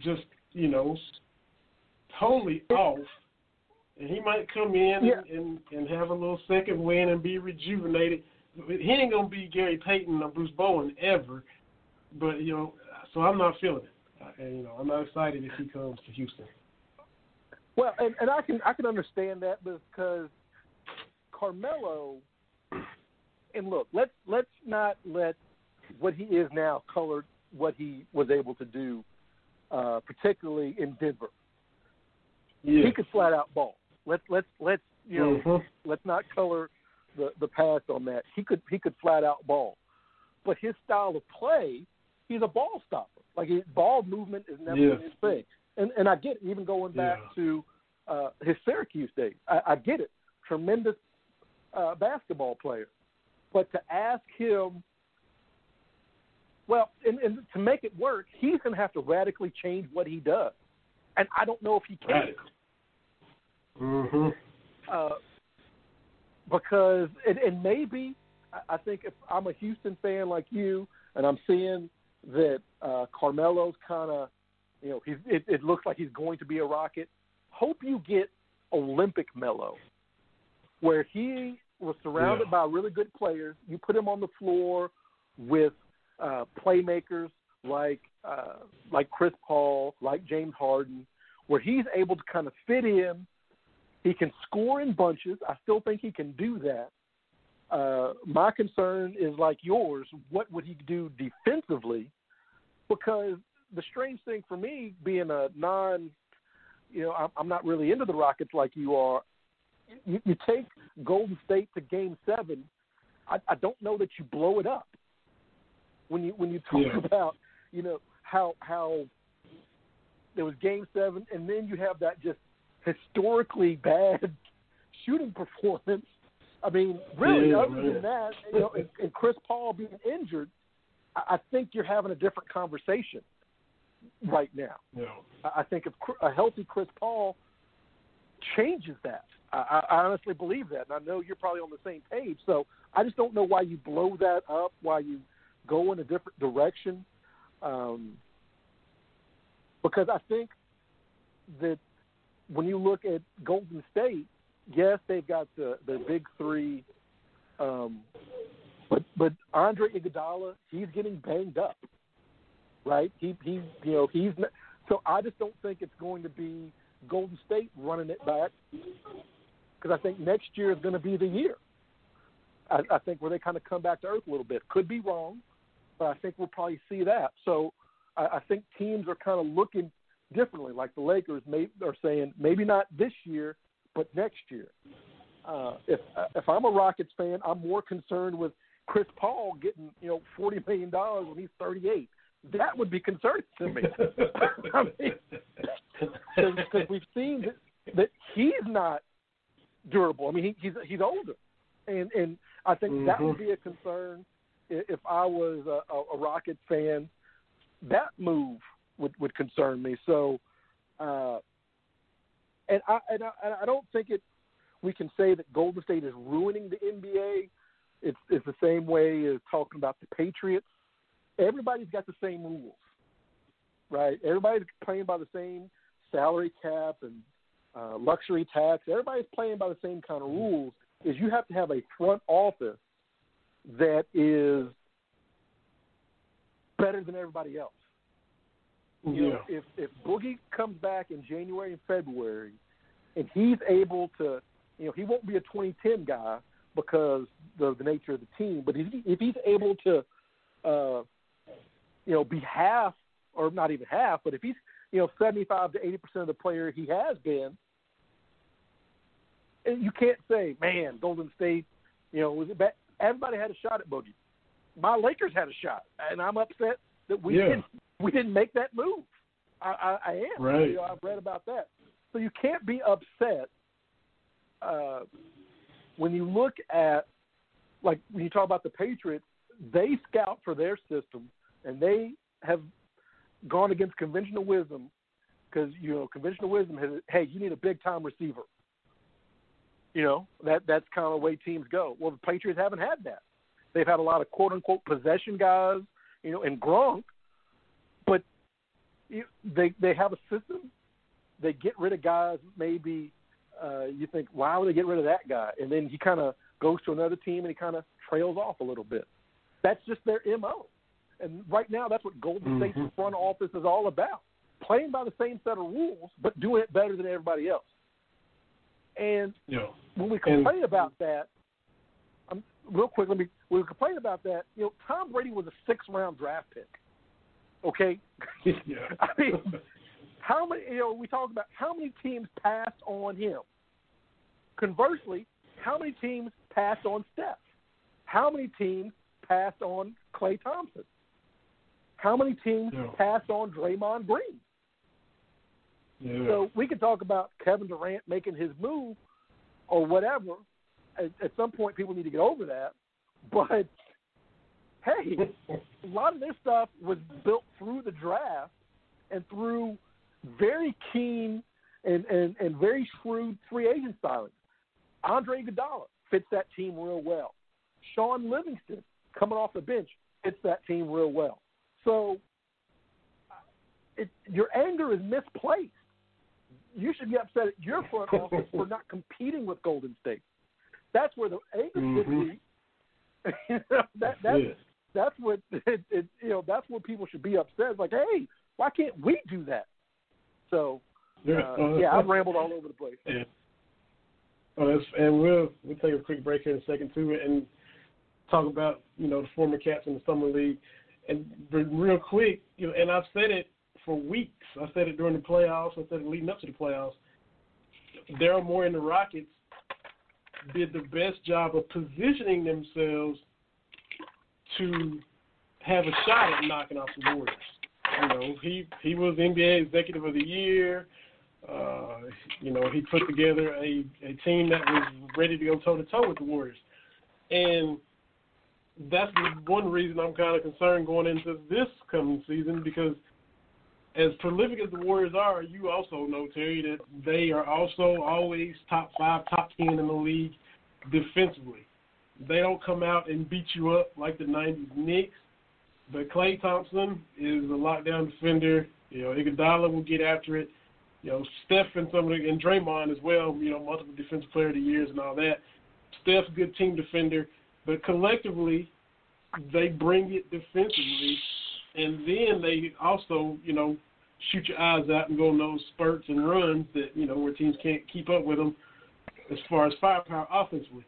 just you know totally off. and he might come in Yeah. and, and and have a little second win and be rejuvenated. He ain't gonna be Gary Payton or Bruce Bowen ever, but you know, so I'm not feeling it. And you know, I'm not excited if he comes to Houston. Well, and, and I can I can understand that because Carmelo. And look, let's let's not let what he is now color what he was able to do, uh, particularly in Denver. Yeah. He could flat out ball. Let's let's let's you know Mhm. let's not color the the past on that. He could he could flat out ball, but his style of play, he's a ball stopper. Like his ball movement is never been his thing. And and I get it. Even going back Yeah. to uh, his Syracuse days, I, I get it. Tremendous uh, basketball player, but to ask him. Well, and, and to make it work, he's going to have to radically change what he does, and I don't know if he can. Mhm. uh, because and, and maybe I- I think if I'm a Houston fan like you, and I'm seeing that uh, Carmelo's kind of, you know, he's it, it looks like he's going to be a Rocket. Hope you get Olympic Melo, where he was surrounded Yeah. by really good players. You put him on the floor with uh, playmakers like uh, like Chris Paul, like James Harden, where he's able to kind of fit in. He can score in bunches. I still think he can do that. Uh, my concern is like yours. What would he do defensively? Because the strange thing for me, being a non, you know, I'm, I'm not really into the Rockets like you are. You, you take Golden State to Game Seven. I, I don't know that you blow it up when you when you talk Yeah. about you know how how there was Game Seven, and then you have that just historically bad shooting performance. I mean, really, Yeah, other man. than that, you know, and, and Chris Paul being injured, I, I think you're having a different conversation right now. Yeah. I I think if a healthy Chris Paul changes that. I, I honestly believe that, and I know you're probably on the same page. So I just don't know why you blow that up, why you go in a different direction, um, because I think that when you look at Golden State, yes, they've got the the big three, um, but but Andre Iguodala, he's getting banged up, right? He he you know he's not, so I just don't think it's going to be Golden State running it back because I think next year is going to be the year. I, I think where they kind of come back to earth a little bit. Could be wrong, but I think we'll probably see that. So I, I think teams are kind of looking differently. Like the Lakers may, are saying, maybe not this year, but next year. Uh, if if I'm a Rockets fan, I'm more concerned with Chris Paul getting you know forty million dollars when he's 38. That would be concerning to me. I mean, because we've seen that, that he's not durable. I mean, he, he's he's older, and and I think that would be a concern if I was a, a, Rocket fan. That move would would concern me. So, uh, and I and I, I don't think it. We can say that Golden State is ruining the NBA. It's it's the same way as talking about the Patriots. Everybody's got the same rules, right? Everybody's playing by the same salary cap and uh, luxury tax. Everybody's playing by the same kind of rules. Is you have to have a front office that is better than everybody else. You know, if if Boogie comes back in January and February, and he's able to, you know, he won't be a 2010 guy because of the nature of the team. But if, he, if he's able to, uh, you know, be half or not even half, but if he's you know 75 to 80 percent of the player he has been, and you can't say, man, Golden State, you know, was it bad? Everybody had a shot at Boogie. My Lakers had a shot, and I'm upset that we Yeah. didn't we didn't make that move. I, I, I am. Right. You know, I've read about that. So you can't be upset uh, when you look at like when you talk about the Patriots. They scout for their system, and they have gone against conventional wisdom because you know conventional wisdom has hey you need a big time receiver. You know that that's kind of the way teams go. Well, the Patriots haven't had that. They've had a lot of quote unquote possession guys, you know, and Gronk, but you, they they have a system. They get rid of guys maybe uh, you think, why would they get rid of that guy? And then he kind of goes to another team and he kind of trails off a little bit. That's just their mo. And right now, that's what Golden Mm-hmm. State's front office is all about: playing by the same set of rules, but doing it better than everybody else. And Yeah. when we And- complain about that, um, real quick, let me. When we complain about that, you know, Tom Brady was a six-round draft pick. Okay, yeah. I mean, how many? You know, we talk about how many teams passed on him. Conversely, how many teams passed on Steph? How many teams passed on Klay Thompson? How many teams Yeah. passed on Draymond Green? So we could talk about Kevin Durant making his move or whatever. At, at some point, people need to get over that. But hey, a lot of this stuff was built through the draft and through very keen and, and, and very shrewd free agent styling. Andre Iguodala fits that team real well. Shaun Livingston coming off the bench fits that team real well. So it, your anger is misplaced. You should be upset at your front office for not competing with Golden State. That's where the anger should Mhm. be. You know, that that's Yeah. that's what it, it, you know. That's where people should be upset. It's like, hey, why can't we do that? So, Yeah. uh, yeah, I've rambled all over the place. Yeah. Oh, that's, and we'll we'll take a quick break here in a second too, and talk about you know the former cats in the summer league, and real quick, you know, and I've said it for weeks. I said it during the playoffs. I said it leading up to the playoffs. Daryl Morey and the Rockets did the best job of positioning themselves to have a shot at knocking off the Warriors. You know, he he was NBA Executive of the Year. Uh, you know, he put together a, a team that was ready to go toe to toe with the Warriors, and that's one reason I'm kind of concerned going into this coming season because as prolific as the Warriors are, you also know Terry that they are also always top five, top ten in the league defensively. They don't come out and beat you up like the '90s Knicks. But Klay Thompson is a lockdown defender. You know, Iguodala will get after it. You know, Steph and some of the, and Draymond as well. You know, multiple defensive player of the years and all that. Steph's a good team defender, but collectively, they bring it defensively, and then they also, you know, shoot your eyes out and go on those spurts and runs that you know where teams can't keep up with them as far as firepower offensively.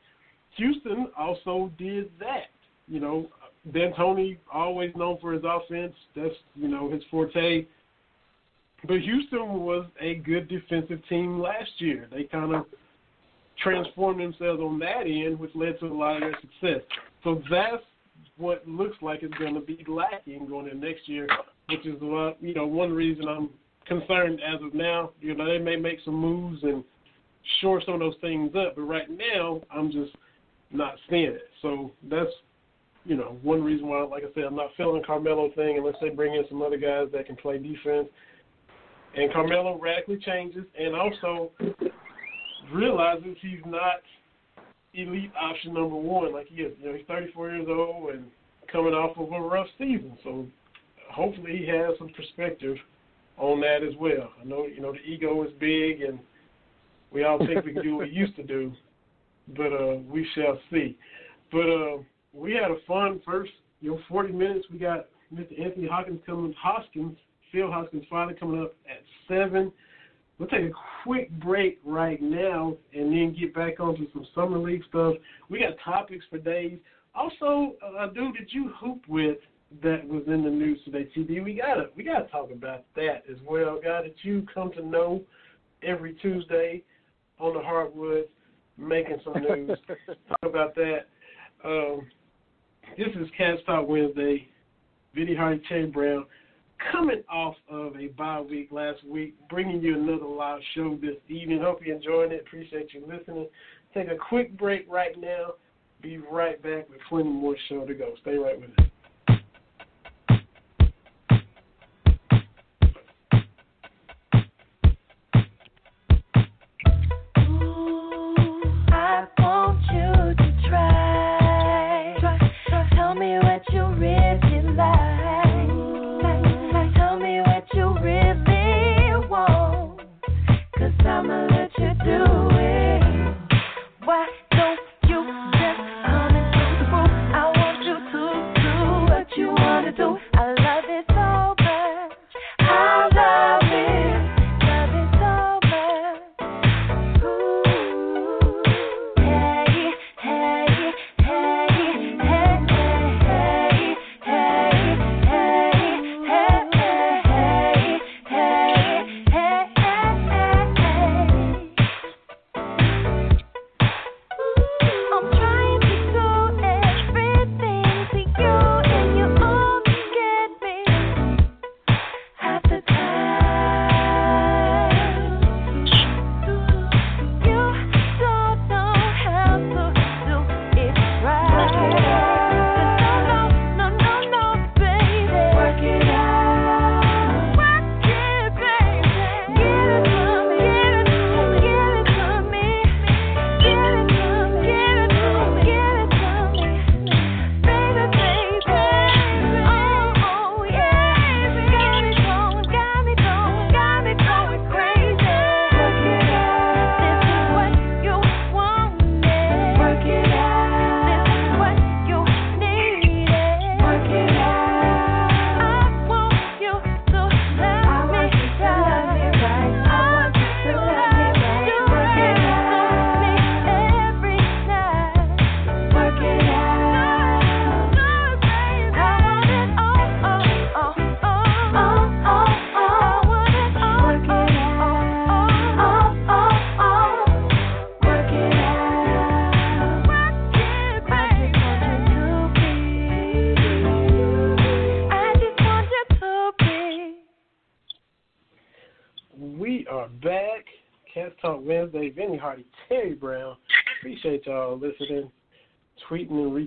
Houston also did that. You know, D'Antoni always known for his offense. That's you know his forte. But Houston was a good defensive team last year. They kind of transformed themselves on that end, which led to a lot of their success. So that's what looks like is going to be lacking going into next year, which is uh, you know one reason I'm concerned as of now. You know they may make some moves and shore some of those things up, but right now I'm just not seeing it. So that's you know one reason why, like I said, I'm not feeling Carmelo thing unless they bring in some other guys that can play defense. And Carmelo radically changes, and also realizes he's not elite option number one like he is. You know, he's 34 years old and coming off of a rough season, so hopefully he has some perspective on that as well. I know, you know, the ego is big, and we all think we can do what we used to do, but uh, we shall see. But uh, we had a fun first, you know, 40 minutes. We got Mr. Anthony Hawkins coming, Hoskins, Phil Hoskins finally coming up at seven. We'll take a quick break right now and then get back onto some summer league stuff. We got topics for days. Also, uh, dude, did you hoop with that was in the news today, TB? We gotta we gotta talk about that as well, guy that you come to know every Tuesday on the hardwood, making some news. talk about that. Um, this is Cats Talk Wednesday. Vinny Hardy, Terry Brown coming off of a bye week last week, bringing you another live show this evening. Hope you're enjoying it. Appreciate you listening. Take a quick break right now. Be right back with plenty more show to go. Stay right with us.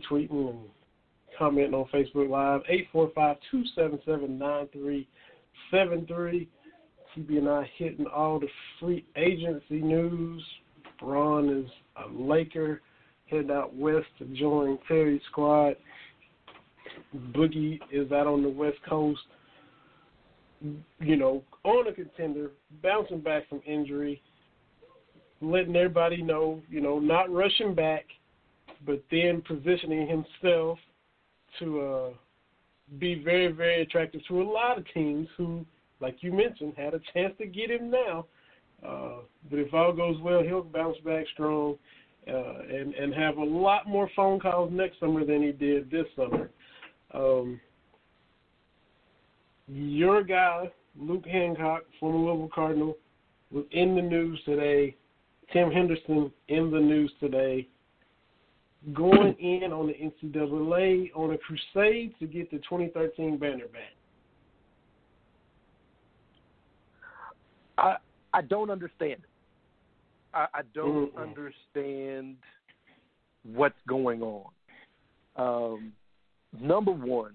Retweeting and commenting on Facebook Live. 845-277-9373. TB and I hitting all the free agency news. Bron is a Laker, heading out west to join Terry's squad. Boogie is out on the West Coast you know, on a contender, bouncing back from injury, letting everybody know, you know, not rushing back, but then positioning himself to uh, be very, very attractive to a lot of teams who, like you mentioned, had a chance to get him now. Uh, but if all goes well, he'll bounce back strong uh, and and have a lot more phone calls next summer than he did this summer. Um, your guy, Luke Hancock, former Louisville Cardinal, was in the news today. Tim Henderson in the news today, going in on the NCAA on a crusade to get the 2013 banner back. I I don't understand it. I, I don't Mm-mm. understand what's going on. Um, number one,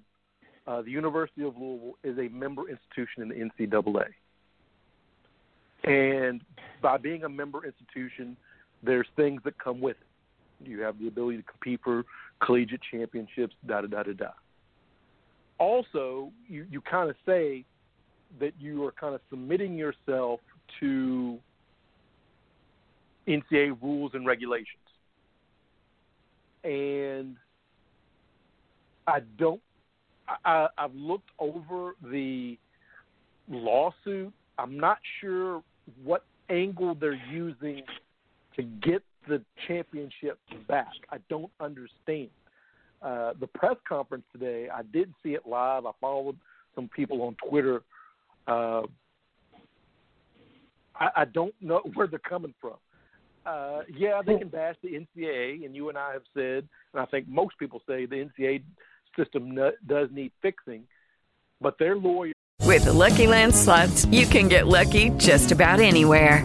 uh, the University of Louisville is a member institution in the NCAA, and by being a member institution, there's things that come with it. You have the ability to compete for collegiate championships, da da da da da. Also, you you kind of say that you are kind of submitting yourself to NCAA rules and regulations. And I don't, I, I've looked over the lawsuit. I'm not sure what angle they're using to get the championship back. I don't understand. Uh, the press conference today, I did see it live. I followed some people on Twitter. Uh, I, I don't know where they're coming from. Uh, yeah, they can bash the NCAA, and you and I have said, and I think most people say the NCAA system no, does need fixing, but their lawyers. With the Lucky Land slots, you can get lucky just about anywhere.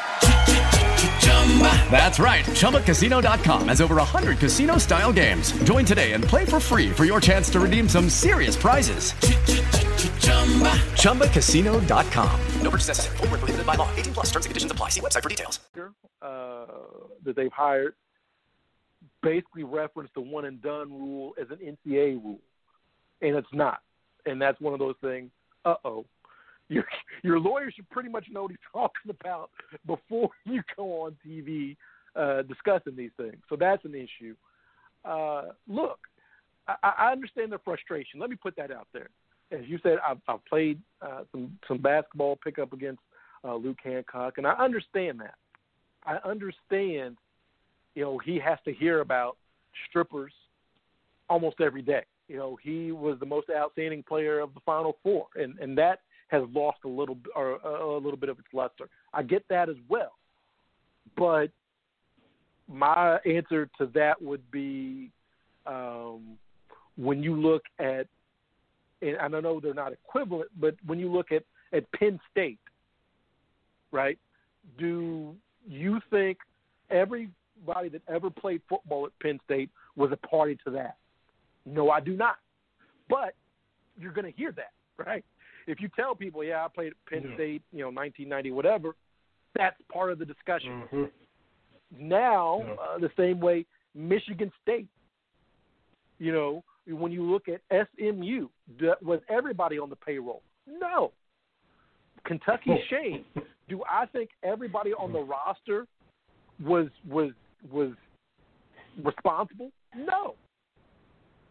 That's right. ChumbaCasino.com has over 100 casino style games. Join today and play for free for your chance to redeem some serious prizes. ChumbaCasino.com. No purchase necessary. Where prohibited by law. 18 plus terms and conditions apply. See website for details. uh, that they've hired basically reference the one and done rule as an NCAA rule, and it's not. And that's one of those things. Uh oh, your your lawyer should pretty much know what he's talking about before you go on TV uh, discussing these things. So that's an issue. Uh, look, I, I understand their frustration. Let me put that out there. As you said, I've, I've played uh, some some basketball pickup against uh, Luke Hancock, and I understand that. I understand, you know, he has to hear about strippers almost every day. You know, he was the most outstanding player of the Final Four, and and that has lost a little or a little bit of its luster. I get that as well, but my answer to that would be um, when you look at, and I know they're not equivalent, but when you look at at Penn State, right? Do you think everybody that ever played football at Penn State was a party to that? No, I do not. But you're going to hear that, right? If you tell people, yeah, I played at Penn Yeah. State, you know, 1990, whatever, that's part of the discussion. Mhm. Now, Yeah. uh, the same way Michigan State, you know, when you look at SMU, was everybody on the payroll? No. Kentucky Shane, do I think everybody on the roster was was was responsible? No.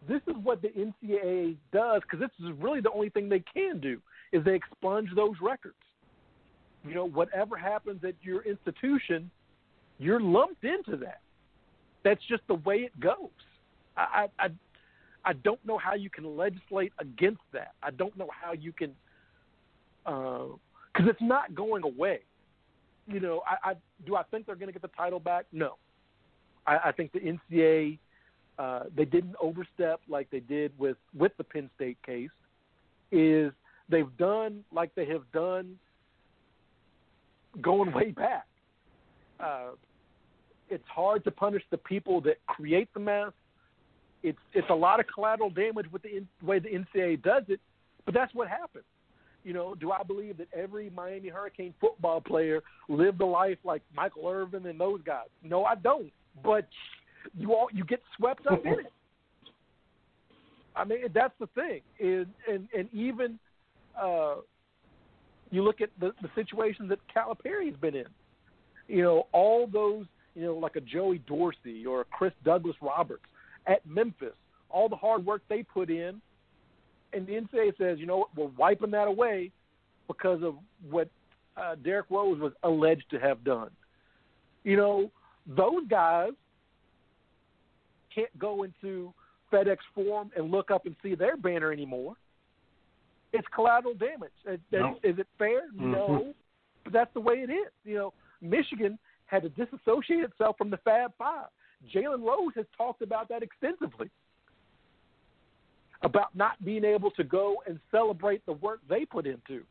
This is what the NCAA does because this is really the only thing they can do is they expunge those records. You know, whatever happens at your institution, you're lumped into that. That's just the way it goes. I I I, don't know how you can legislate against that. I don't know how you can uh, because it's not going away. You know, I, I do I think they're going to get the title back? No. I, I think the NCAA uh, they didn't overstep like they did with with the Penn State case. Is they've done like they have done going way back. Uh, it's hard to punish the people that create the mess. It's it's a lot of collateral damage with the in, way the NCAA does it, but that's what happens. You know, do I believe that every Miami Hurricane football player lived a life like Michael Irvin and those guys? No, I don't. But you all you get swept up in it. I mean, that's the thing. Is and and even uh, you look at the the situations that Calipari's been in. You know, all those you know, like a Joey Dorsey or a Chris Douglas Roberts at Memphis, all the hard work they put in, and the NCAA says, you know what, we're wiping that away because of what uh, Derrick Rose was alleged to have done. You know, those guys can't go into FedEx Forum and look up and see their banner anymore. It's collateral damage. Is, No. is it fair? No, Mhm. but that's the way it is. You know, Michigan had to disassociate itself from the Fab Five. Jalen Rose has talked about that extensively about not being able to go and celebrate the work they put into.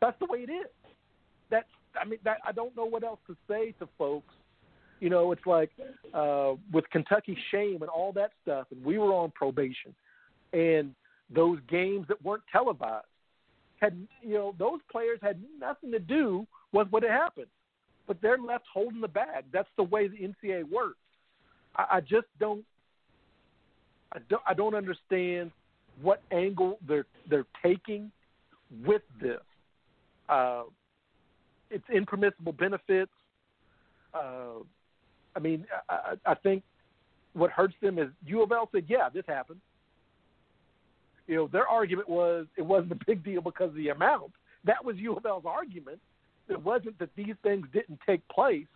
That's the way it is. That's I mean that I don't know what else to say to folks. You know, it's like uh, with Kentucky shame and all that stuff, and we were on probation, and those games that weren't televised had you know those players had nothing to do with what had happened, but they're left holding the bag. That's the way the NCAA works. I, I just don't I don't, I don't understand what angle they're they're taking with this. Uh, it's impermissible benefits. Uh, I mean, I, I think what hurts them is U of L said, "Yeah, this happened." You know, their argument was it wasn't a big deal because of the amount. That was U of L's argument. It wasn't that these things didn't take place.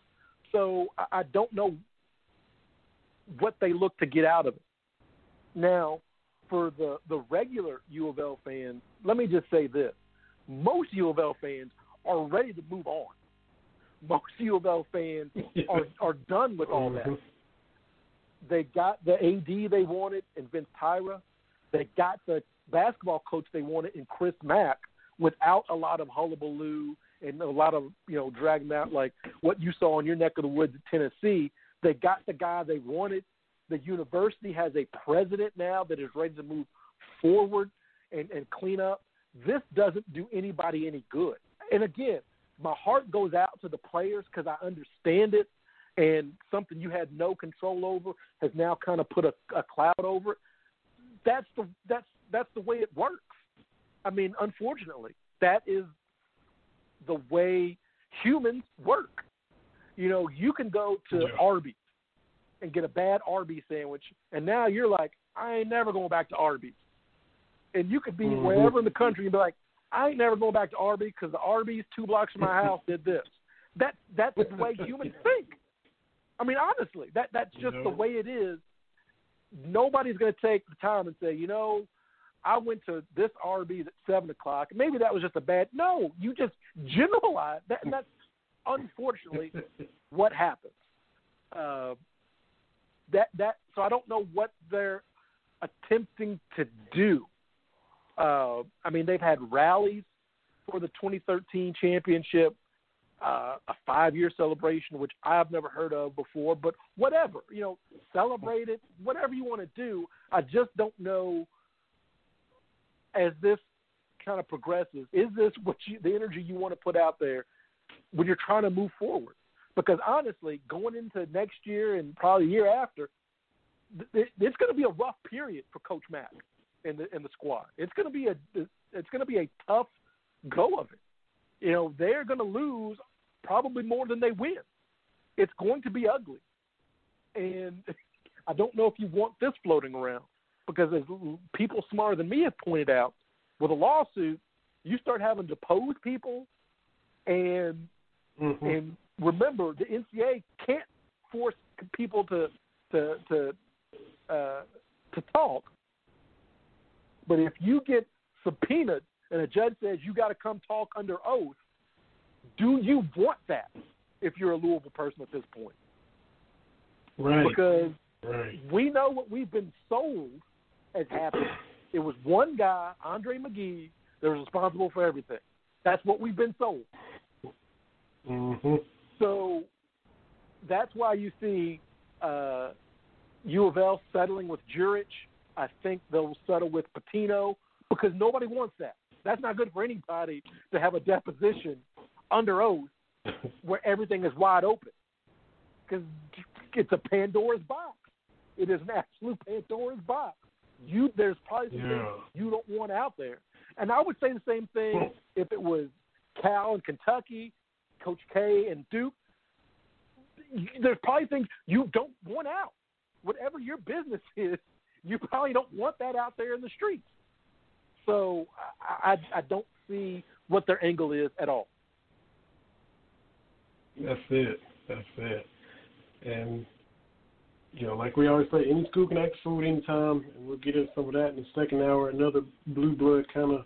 So I, I don't know what they look to get out of it. Now, for the the regular U of L fans, let me just say this: most U of L fans are ready to move on. Most U of L fans are are done with all that. Mm-hmm. They got the AD they wanted in Vince Tyra. They got the basketball coach they wanted in Chris Mack. without a lot of hullabaloo and a lot of you know dragging out like what you saw in your neck of the woods at Tennessee. They got the guy they wanted. The university has a president now that is ready to move forward and, and clean up. This doesn't do anybody any good. And again, my heart goes out to the players because I understand it, and something you had no control over has now kind of put a, a cloud over it. That's the that's that's the way it works. I mean, unfortunately, that is the way humans work. You know, you can go to Arby's and get a bad Arby's sandwich, and now you're like, I ain't never going back to Arby's. And you could be Mhm. wherever in the country and be like, I ain't never going back to Arby's because the Arby's two blocks from my house did this. That that's the way humans think. I mean, honestly, that that's just the way it is. Nobody's going to take the time and say, you know, I went to this Arby's at seven o'clock. Maybe that was just a bad. No, you just generalize that, and that's unfortunately what happens. Uh, that that so I don't know what they're attempting to do. Uh, I mean, they've had rallies for the 2013 championship, uh, a five-year celebration, which I've never heard of before. But whatever, you know, celebrate it, whatever you want to do. I just don't know as this kind of progresses. Is this what you, the energy you want to put out there when you're trying to move forward? Because honestly, going into next year and probably the year after, it's going to be a rough period for Coach Mack and the and the squad. It's going to be a it's going to be a tough go of it. You know, they're going to lose probably more than they win. It's going to be ugly, and I don't know if you want this floating around because as people smarter than me have pointed out, with a lawsuit, you start having to depose people, and Mm-hmm. and remember the NCAA can't force people to to to uh, to talk. But if you get subpoenaed and a judge says you got to come talk under oath, do you want that? If you're a Louisville person at this point, Right. because Right. we know what we've been sold has happened. It was one guy, Andre McGee, that was responsible for everything. That's what we've been sold. Mm-hmm. So that's why you see uh, U of L settling with Jurich. I think they'll settle with Pitino because nobody wants that. That's not good for anybody to have a deposition under oath where everything is wide open because it's a Pandora's box. It is an absolute Pandora's box. You there's probably some Yeah. things you don't want out there. And I would say the same thing if it was Cal and Kentucky, Coach K and Duke. There's probably things you don't want out. Whatever your business is, you probably don't want that out there in the streets. So I, I, I don't see what their angle is at all. That's it. That's it. And you know, like we always say, any school can act food anytime, and we'll get into some of that in the second hour. Another blue blood kind of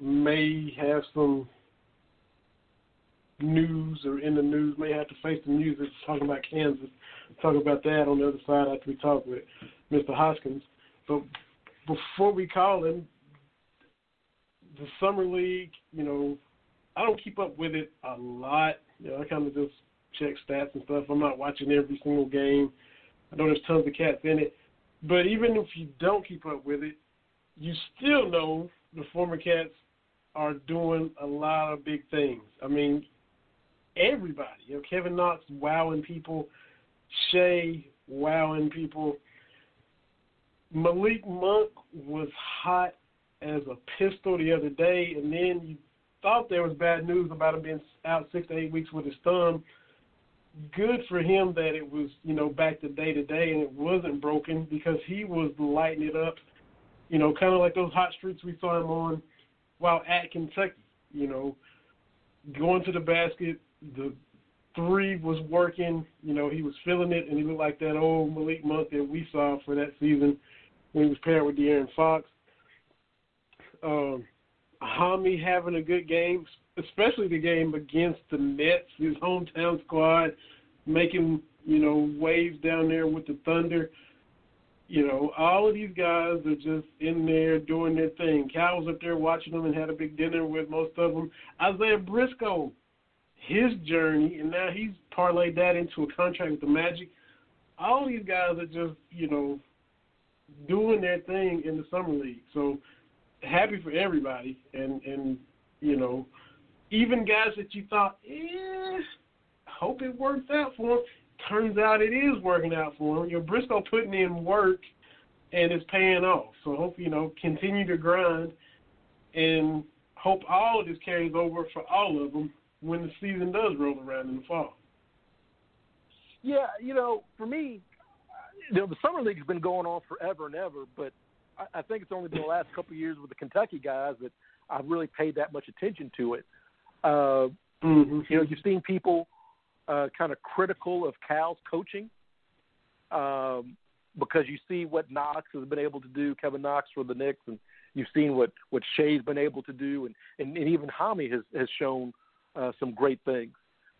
may have some news or in the news, may have to face the news. It's talking about Kansas. Talk about that on the other side after we talk with Mr. Hoskins. But before we call him, the summer league, you know, I don't keep up with it a lot. You know, I kind of just check stats and stuff. I'm not watching every single game. I know there's tons of cats in it. But even if you don't keep up with it, you still know the former cats are doing a lot of big things. I mean, everybody. You know, Kevin Knox wowing people, Shai wowing people. Malik Monk was hot as a pistol the other day, and then you thought there was bad news about him being out six to eight weeks with his thumb. Good for him that it was, you know, back to day to day and it wasn't broken because he was lighting it up. You know, kind of like those hot streaks we saw him on while at Kentucky. You know, going to the basket, the three was working. You know, he was feeling it, and he looked like that old Malik Monk that we saw for that season when he was paired with De'Aaron Fox. Um, Hami having a good game, especially the game against the Nets, his hometown squad, making you know waves down there with the Thunder. you know, all of these guys are just in there doing their thing. Cal was up there watching them and had a big dinner with most of them. Isaiah Briscoe, his journey, and now he's parlayed that into a contract with the Magic. All these guys are just, you know, doing their thing in the summer league. So happy for everybody, and and you know, even guys that you thought, eh, hope it works out for them. Turns out it is working out for them. You know, Briscoe putting in work, and it's paying off. So hope you know continue to grind, and hope all of this carries over for all of them when the season does roll around in the fall. Yeah, you know, for me, you know, the summer league's been going on forever and ever, but I, I think it's only been the last couple of years with the Kentucky guys that I've really paid that much attention to it. Uh, mm-hmm. You know, you've seen people uh, kind of critical of Cal's coaching um, because you see what Knox has been able to do, Kevin Knox for the Knicks, and you've seen what what Shai's been able to do, and and, and even Hami has has shown uh, some great things.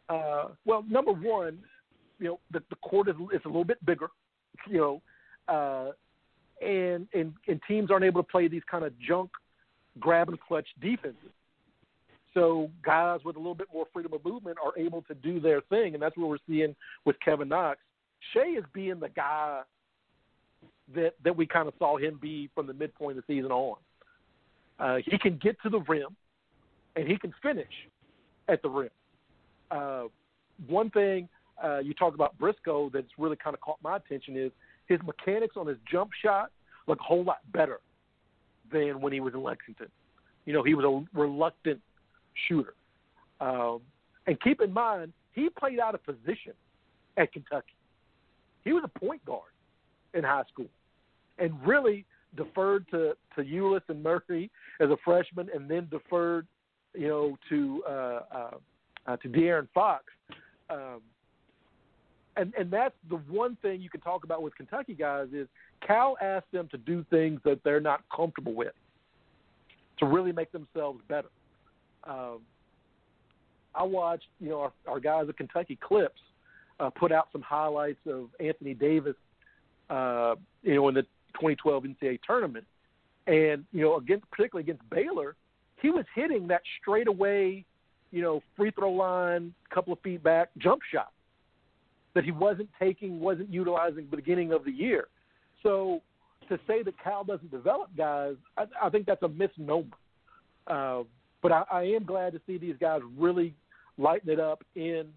Uh, well, number one, you know, the, the court is, is a little bit bigger, you know, uh, and, and and teams aren't able to play these kind of junk grab and clutch defenses. So guys with a little bit more freedom of movement are able to do their thing, and that's what we're seeing with Kevin Knox. Shai is being the guy that that we kind of saw him be from the midpoint of the season on. Uh, he can get to the rim, and he can finish at the rim. Uh, one thing uh, you talk about Briscoe that's really kind of caught my attention is his mechanics on his jump shot look a whole lot better than when he was in Lexington. You know, he was a reluctant shooter. Um, and keep in mind, he played out of position at Kentucky. He was a point guard in high school and really deferred to, to Ulis and Murray as a freshman and then deferred, you know, to uh, uh, uh, to De'Aaron Fox. Um, and and that's the one thing you can talk about with Kentucky guys is Cal asked them to do things that they're not comfortable with to really make themselves better. Um, I watched, you know, our, our guys at Kentucky Clips uh, put out some highlights of Anthony Davis, uh, you know, in the 2012 NCAA tournament, and you know, against particularly against Baylor, he was hitting that straightaway, you know, free throw line, couple of feet back jump shot that he wasn't taking, wasn't utilizing beginning of the year. So to say that Cal doesn't develop guys, I, I think that's a misnomer. Uh, but I, I am glad to see these guys really lighten it up in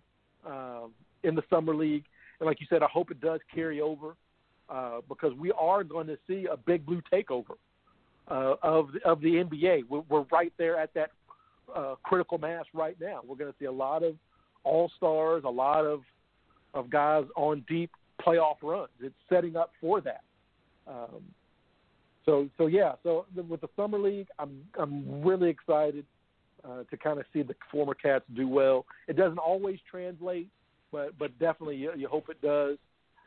um, in the summer league. And like you said, I hope it does carry over uh, because we are going to see a big blue takeover uh, of the, of the NBA. We're, we're right there at that uh, critical mass right now. We're going to see a lot of all stars, a lot of of guys on deep playoff runs. It's setting up for that. Um, so so yeah. So with the summer league, I'm I'm really excited uh, to kind of see the former Cats do well. It doesn't always translate, but but definitely you, you hope it does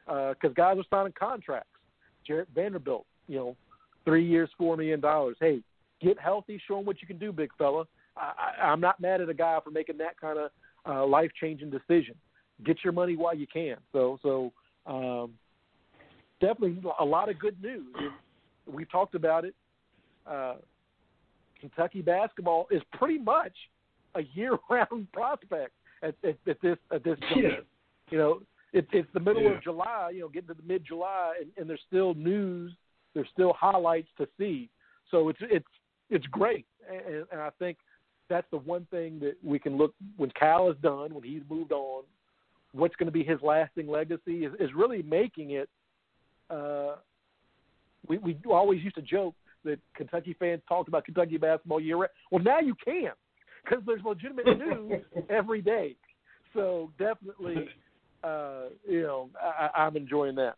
because uh, guys are signing contracts. Jarred Vanderbilt, you know, three years, four million dollars. Hey, get healthy, show them what you can do, big fella. I, I, I'm not mad at a guy for making that kind of uh, life changing decision. Get your money while you can. So so um, definitely a lot of good news. We've talked about it. Uh, Kentucky basketball is pretty much a year-round prospect at, at, at this at this juncture. Yeah. You know, it, it's the middle Yeah. of July. You know, getting to the mid-July, and, and there's still news. There's still highlights to see. So it's it's it's great, and, and I think that's the one thing that we can look when Cal is done, when he's moved on. What's going to be his lasting legacy is, is really making it. Uh, we we always used to joke that Kentucky fans talked about Kentucky basketball year round. Well, now you can because there's legitimate news every day. So definitely, uh, you know, I, I'm enjoying that.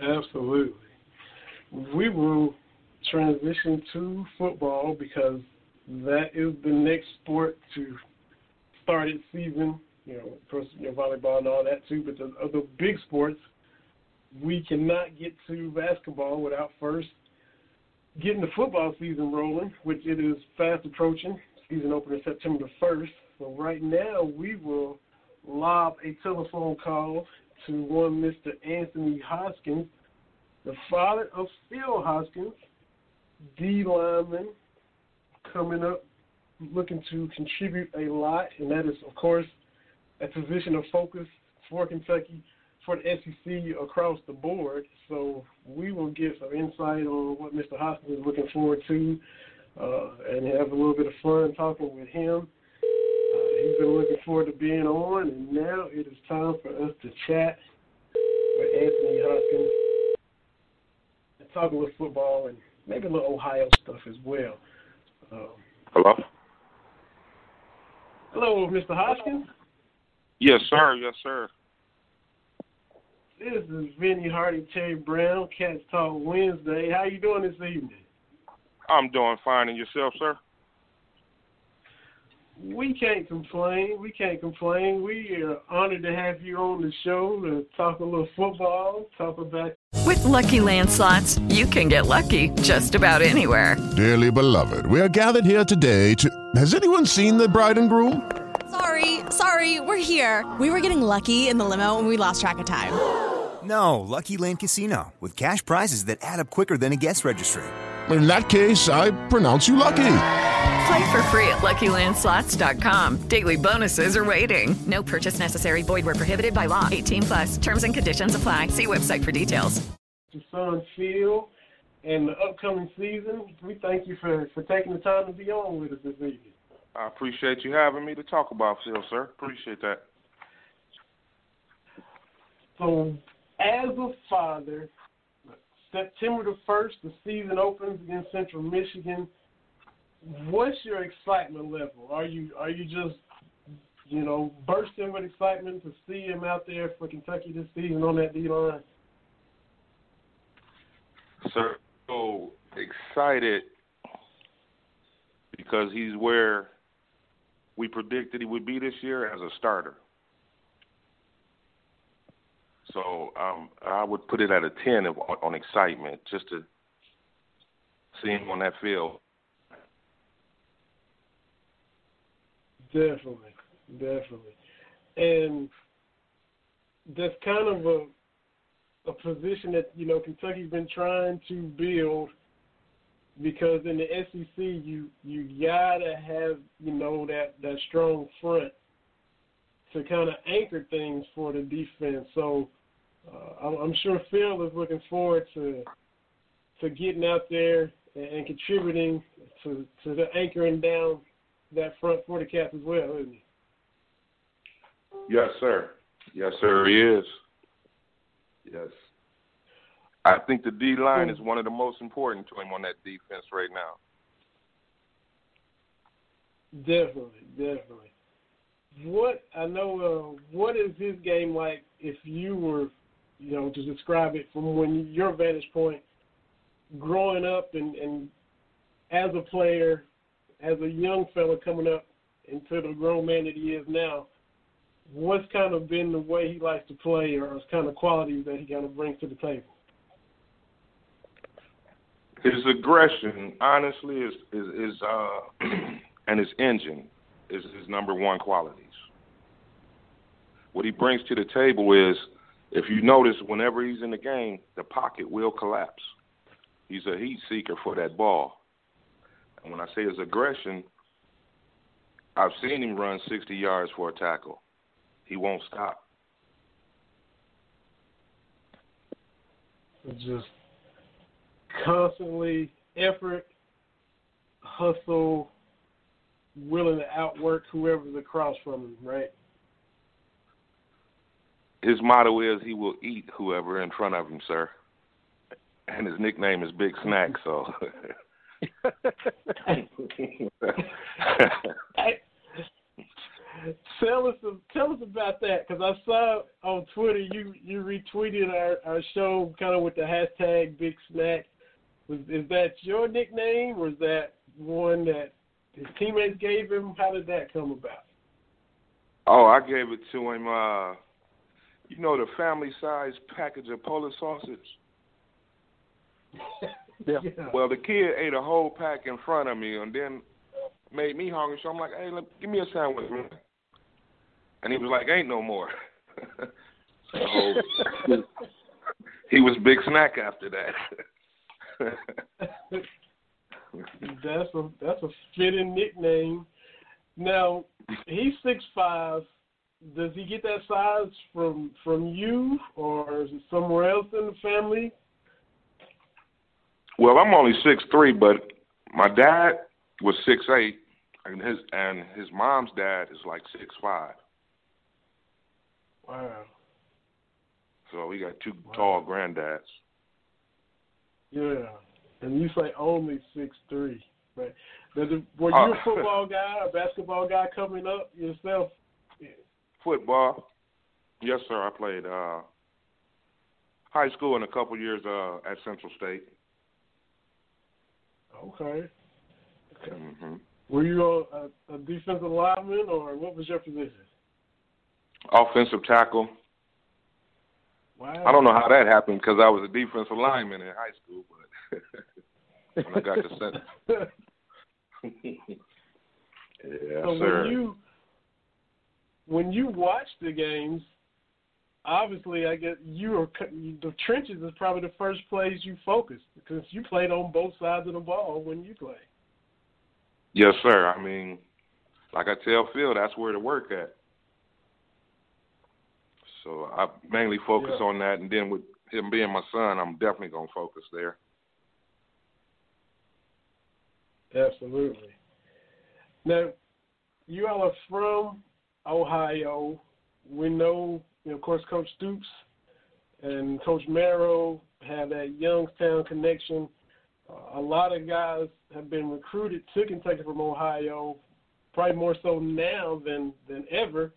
Absolutely. We will transition to football because that is the next sport to start its season. You know, of course, you know, volleyball and all that too. But the other big sports, we cannot get to basketball without first getting the football season rolling, which it is fast approaching. Season opener September first. So right now, we will lob a telephone call to one Mr. Anthony Hoskins, the father of Phil Hoskins, D lineman, coming up, looking to contribute a lot, and that is, of course, a position of focus for Kentucky, for the SEC across the board. So we will get some insight on what Mr. Hoskins is looking forward to, uh, and have a little bit of fun talking with him. Uh, he's been looking forward to being on, and now it is time for us to chat with Anthony Hoskins and talk a little football and maybe a little Ohio stuff as well. Um, Hello? hello, Mr. Hoskins. Yes, sir. Yes, sir. This is Vinny Hardy, Terry Brown, Cats Talk Wednesday. How you doing this evening? I'm doing fine. And yourself, sir? We can't complain. We can't complain. We are honored to have you on the show to talk a little football, talk about With Lucky Land slots, you can get lucky just about anywhere. Dearly beloved, we are gathered here today to. Has anyone seen the bride and groom? Sorry, sorry, we're here. We were getting lucky in the limo and we lost track of time. No, Lucky Land Casino, with cash prizes that add up quicker than a guest registry. In that case, I pronounce you lucky. Play for free at LuckyLandSlots.com. Daily bonuses are waiting. No purchase necessary. Void where prohibited by law. 18 plus. Terms and conditions apply. See website for details. your son Phil and the upcoming season. We thank you for, for taking the time to be on with us this evening. I appreciate you having me to talk about Phil, sir. Appreciate that. So, as a father, September the 1st, the season opens against Central Michigan. What's your excitement level? Are you are you just you know bursting with excitement to see him out there for Kentucky this season on that D line? Sir, so excited because he's where we predicted he would be this year as a starter. So um, I would put it at a 10 of, on excitement just to see him on that field. Definitely, definitely, and that's kind of a a position that you know Kentucky's been trying to build because in the SEC you you gotta have you know that that strong front to kind of anchor things for the defense. So uh, I'm, sure Phil is looking forward to to getting out there and, and contributing to to the anchoring down that front for the Cats as well, isn't he? Yes, sir. Yes, sir, he is. Yes. I think the D line is one of the most important to him on that defense right now. Definitely, definitely. What I know, uh, what is his game like? If you were, you know, to describe it from when your vantage point, growing up and, and as a player, as a young fella coming up into the grown man that he is now, what's kind of been the way he likes to play, or his kind of qualities that he kind of brings to the table? His aggression, honestly, is is, is uh, and his engine is his number one qualities. What he brings to the table is, if you notice, whenever he's in the game, the pocket will collapse. He's a heat seeker for that ball. And when I say his aggression, I've seen him run 60 yards for a tackle. He won't stop. It's just constantly effort, hustle, willing to outwork whoever's across from him, right? His motto is he will eat whoever in front of him, sir. And his nickname is Big Snack, so tell us tell us about that because I saw on Twitter you you retweeted our our show kind of with the hashtag Big Snack. Was is that your nickname or is that one that his teammates gave him? How did that come about? Oh, I gave it to him. Uh, you know the family size package of Polish sausage. Yeah. Well, the kid ate a whole pack in front of me, and then made me hungry. So I'm like, "Hey, let, give me a sandwich, man." And he was like, "Ain't no more." So he was big snack after that. that's a that's a fitting nickname. Now he's six five. Does he get that size from from you, or is it somewhere else in the family? well, I'm only six three, but my dad was six eight, and his and his mom's dad is like six five. Wow. So we got two tall granddads. Yeah, and you say only six three. But does it, were you Uh, a football guy, a basketball guy coming up yourself? Football. Yes, sir. I played uh high school and a couple years uh at Central State. Okay. hmm Were you a, a defensive lineman, or what was your position? Offensive tackle. Wow. I don't know how that happened because I was a defensive lineman in high school, but when I got to center. yes, so sir. when you when you watch the games, obviously, I guess you are the trenches is probably the first place you focus because you played on both sides of the ball when you play. Yes, sir. I mean, like I tell Phil, that's where to work at. So I mainly focus Yeah. on that, and then with him being my son, I'm definitely gonna focus there. Absolutely. Now, you all are from Ohio. We know, you know, of course, Coach Stoops and Coach Marrow have that Youngstown connection. Uh, a lot of guys have been recruited to Kentucky from Ohio, probably more so now than than ever.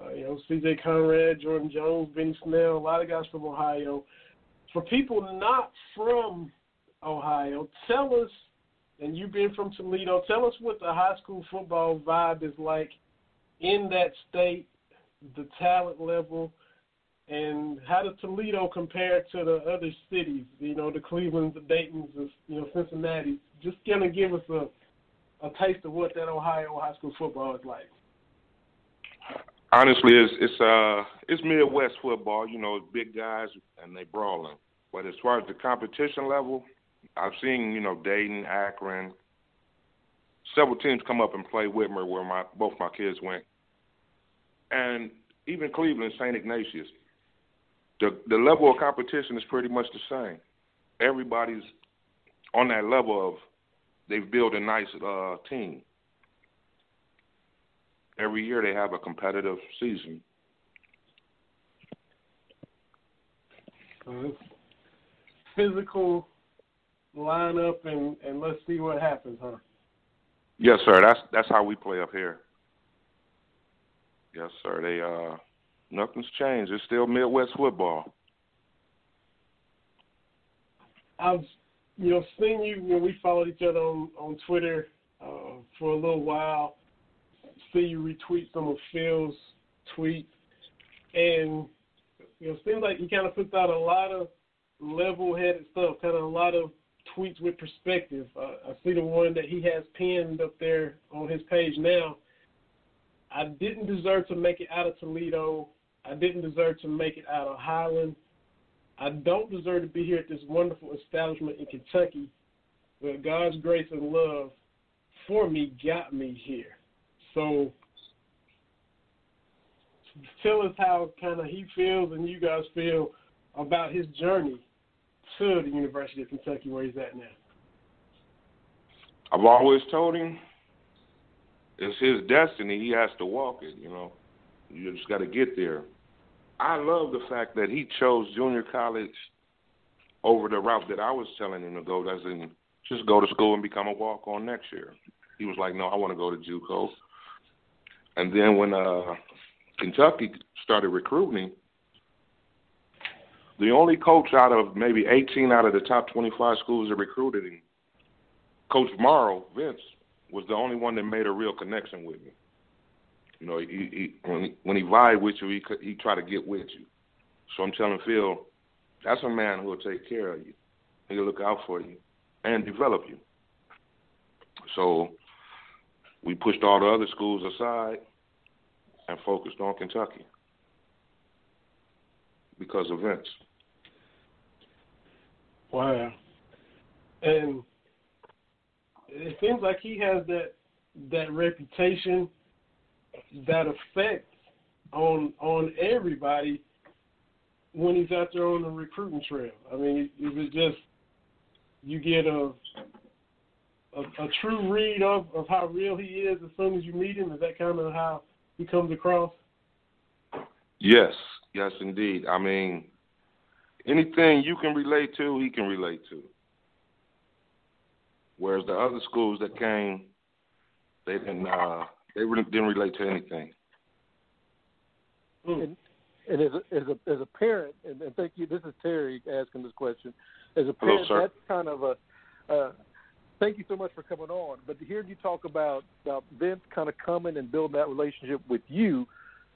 Uh, you know, C.J. Conrad, Jordan Jones, Benny Snell, a lot of guys from Ohio. For people not from Ohio, tell us and you being from Toledo, tell us what the high school football vibe is like in that state, the talent level, and how does Toledo compare to the other cities? You know, the Clevelands, the Dayton's, the, you know, Cincinnati. Just of give us a a taste of what that Ohio high school football is like. Honestly, it's it's uh it's Midwest football. You know, big guys and they brawling. But as far as the competition level, I've seen you know Dayton, Akron, several teams come up and play Whitmer, where my both my kids went, and even Cleveland, St. Ignatius. The the level of competition is pretty much the same. Everybody's on that level of they've built a nice uh, team. Every year they have a competitive season. So physical lineup, and and let's see what happens, huh? Yes, sir. That's that's how we play up here. Yes, sir. They uh nothing's changed. It's still Midwest football. I've you know seen you. Know, we followed each other on on Twitter uh, for a little while. See you retweet some of Phil's tweets, and you know, seems like he kind of puts out a lot of level-headed stuff, kind of a lot of tweets with perspective. Uh, I see the one that he has pinned up there on his page now. I didn't deserve to make it out of Toledo. I didn't deserve to make it out of Highland. I don't deserve to be here at this wonderful establishment in Kentucky, but God's grace and love for me got me here. So tell us how kind of he feels and you guys feel about his journey to the University of Kentucky where he's at now. I've always told him it's his destiny. He has to walk it. You know, you just got to get there. I love the fact that he chose junior college over the route that I was telling him to go. As in, just go to school and become a walk on next year. He was like, "No, I want to go to JUCO." And then when uh, Kentucky started recruiting, the only coach out of maybe 18 out of the top 25 schools that recruited him, Coach Marrow, Vince, was the only one that made a real connection with me. You know, he, he when he, when he vibe with you, he he tried to get with you. So I'm telling Phil, that's a man who will take care of you. He'll look out for you and develop you. So we pushed all the other schools aside and focused on Kentucky. because of Vince. Wow. And it seems like he has that that reputation, that effect on on everybody when he's out there on the recruiting trail. I mean, it just you get a a, a true read of, of how real he is as soon as you meet him? Is that kind of how he comes across? Yes, yes, indeed. I mean, anything you can relate to, he can relate to. Whereas the other schools that came, they didn't. Uh, they really didn't relate to anything. And, and as a, as a as a parent, and, and thank you. This is Terry asking this question. As a Hello, parent, sir. that's kind of a. Uh, thank you so much for coming on. But to hear you talk about about Vince kind of coming and building that relationship with you,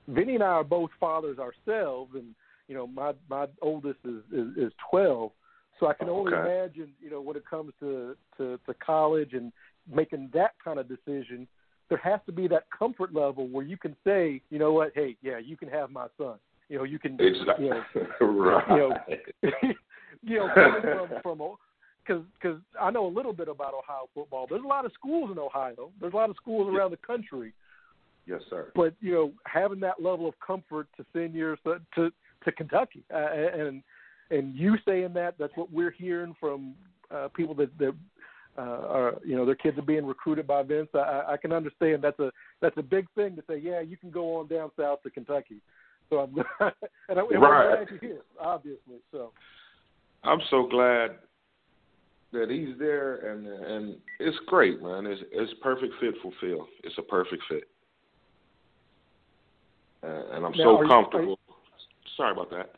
Vinny and I are both fathers ourselves, and you know my my oldest is is, is twelve, so I can oh, only Okay. imagine you know when it comes to, to to college and making that kind of decision. There has to be that comfort level where you can say, you know what, hey, yeah, you can have my son. You know, you can, Exactly. you know, right. you know, you know, coming from from because because I know a little bit about Ohio football. There's a lot of schools in Ohio. There's a lot of schools around the country. yes, sir. But you know, having that level of comfort to send your son to to Kentucky, uh, and and you saying that that's what we're hearing from uh, people that that uh, are you know their kids are being recruited by Vince. I, I can understand that's a that's a big thing to say. Yeah, you can go on down south to Kentucky. So I'm and, I, and Right. I'm glad you're here, obviously. So I'm so glad that he's there, and and it's great, man. It's it's perfect fit for Phil. It's a perfect fit, uh, and I'm Now, so are you- comfortable. Sorry about that.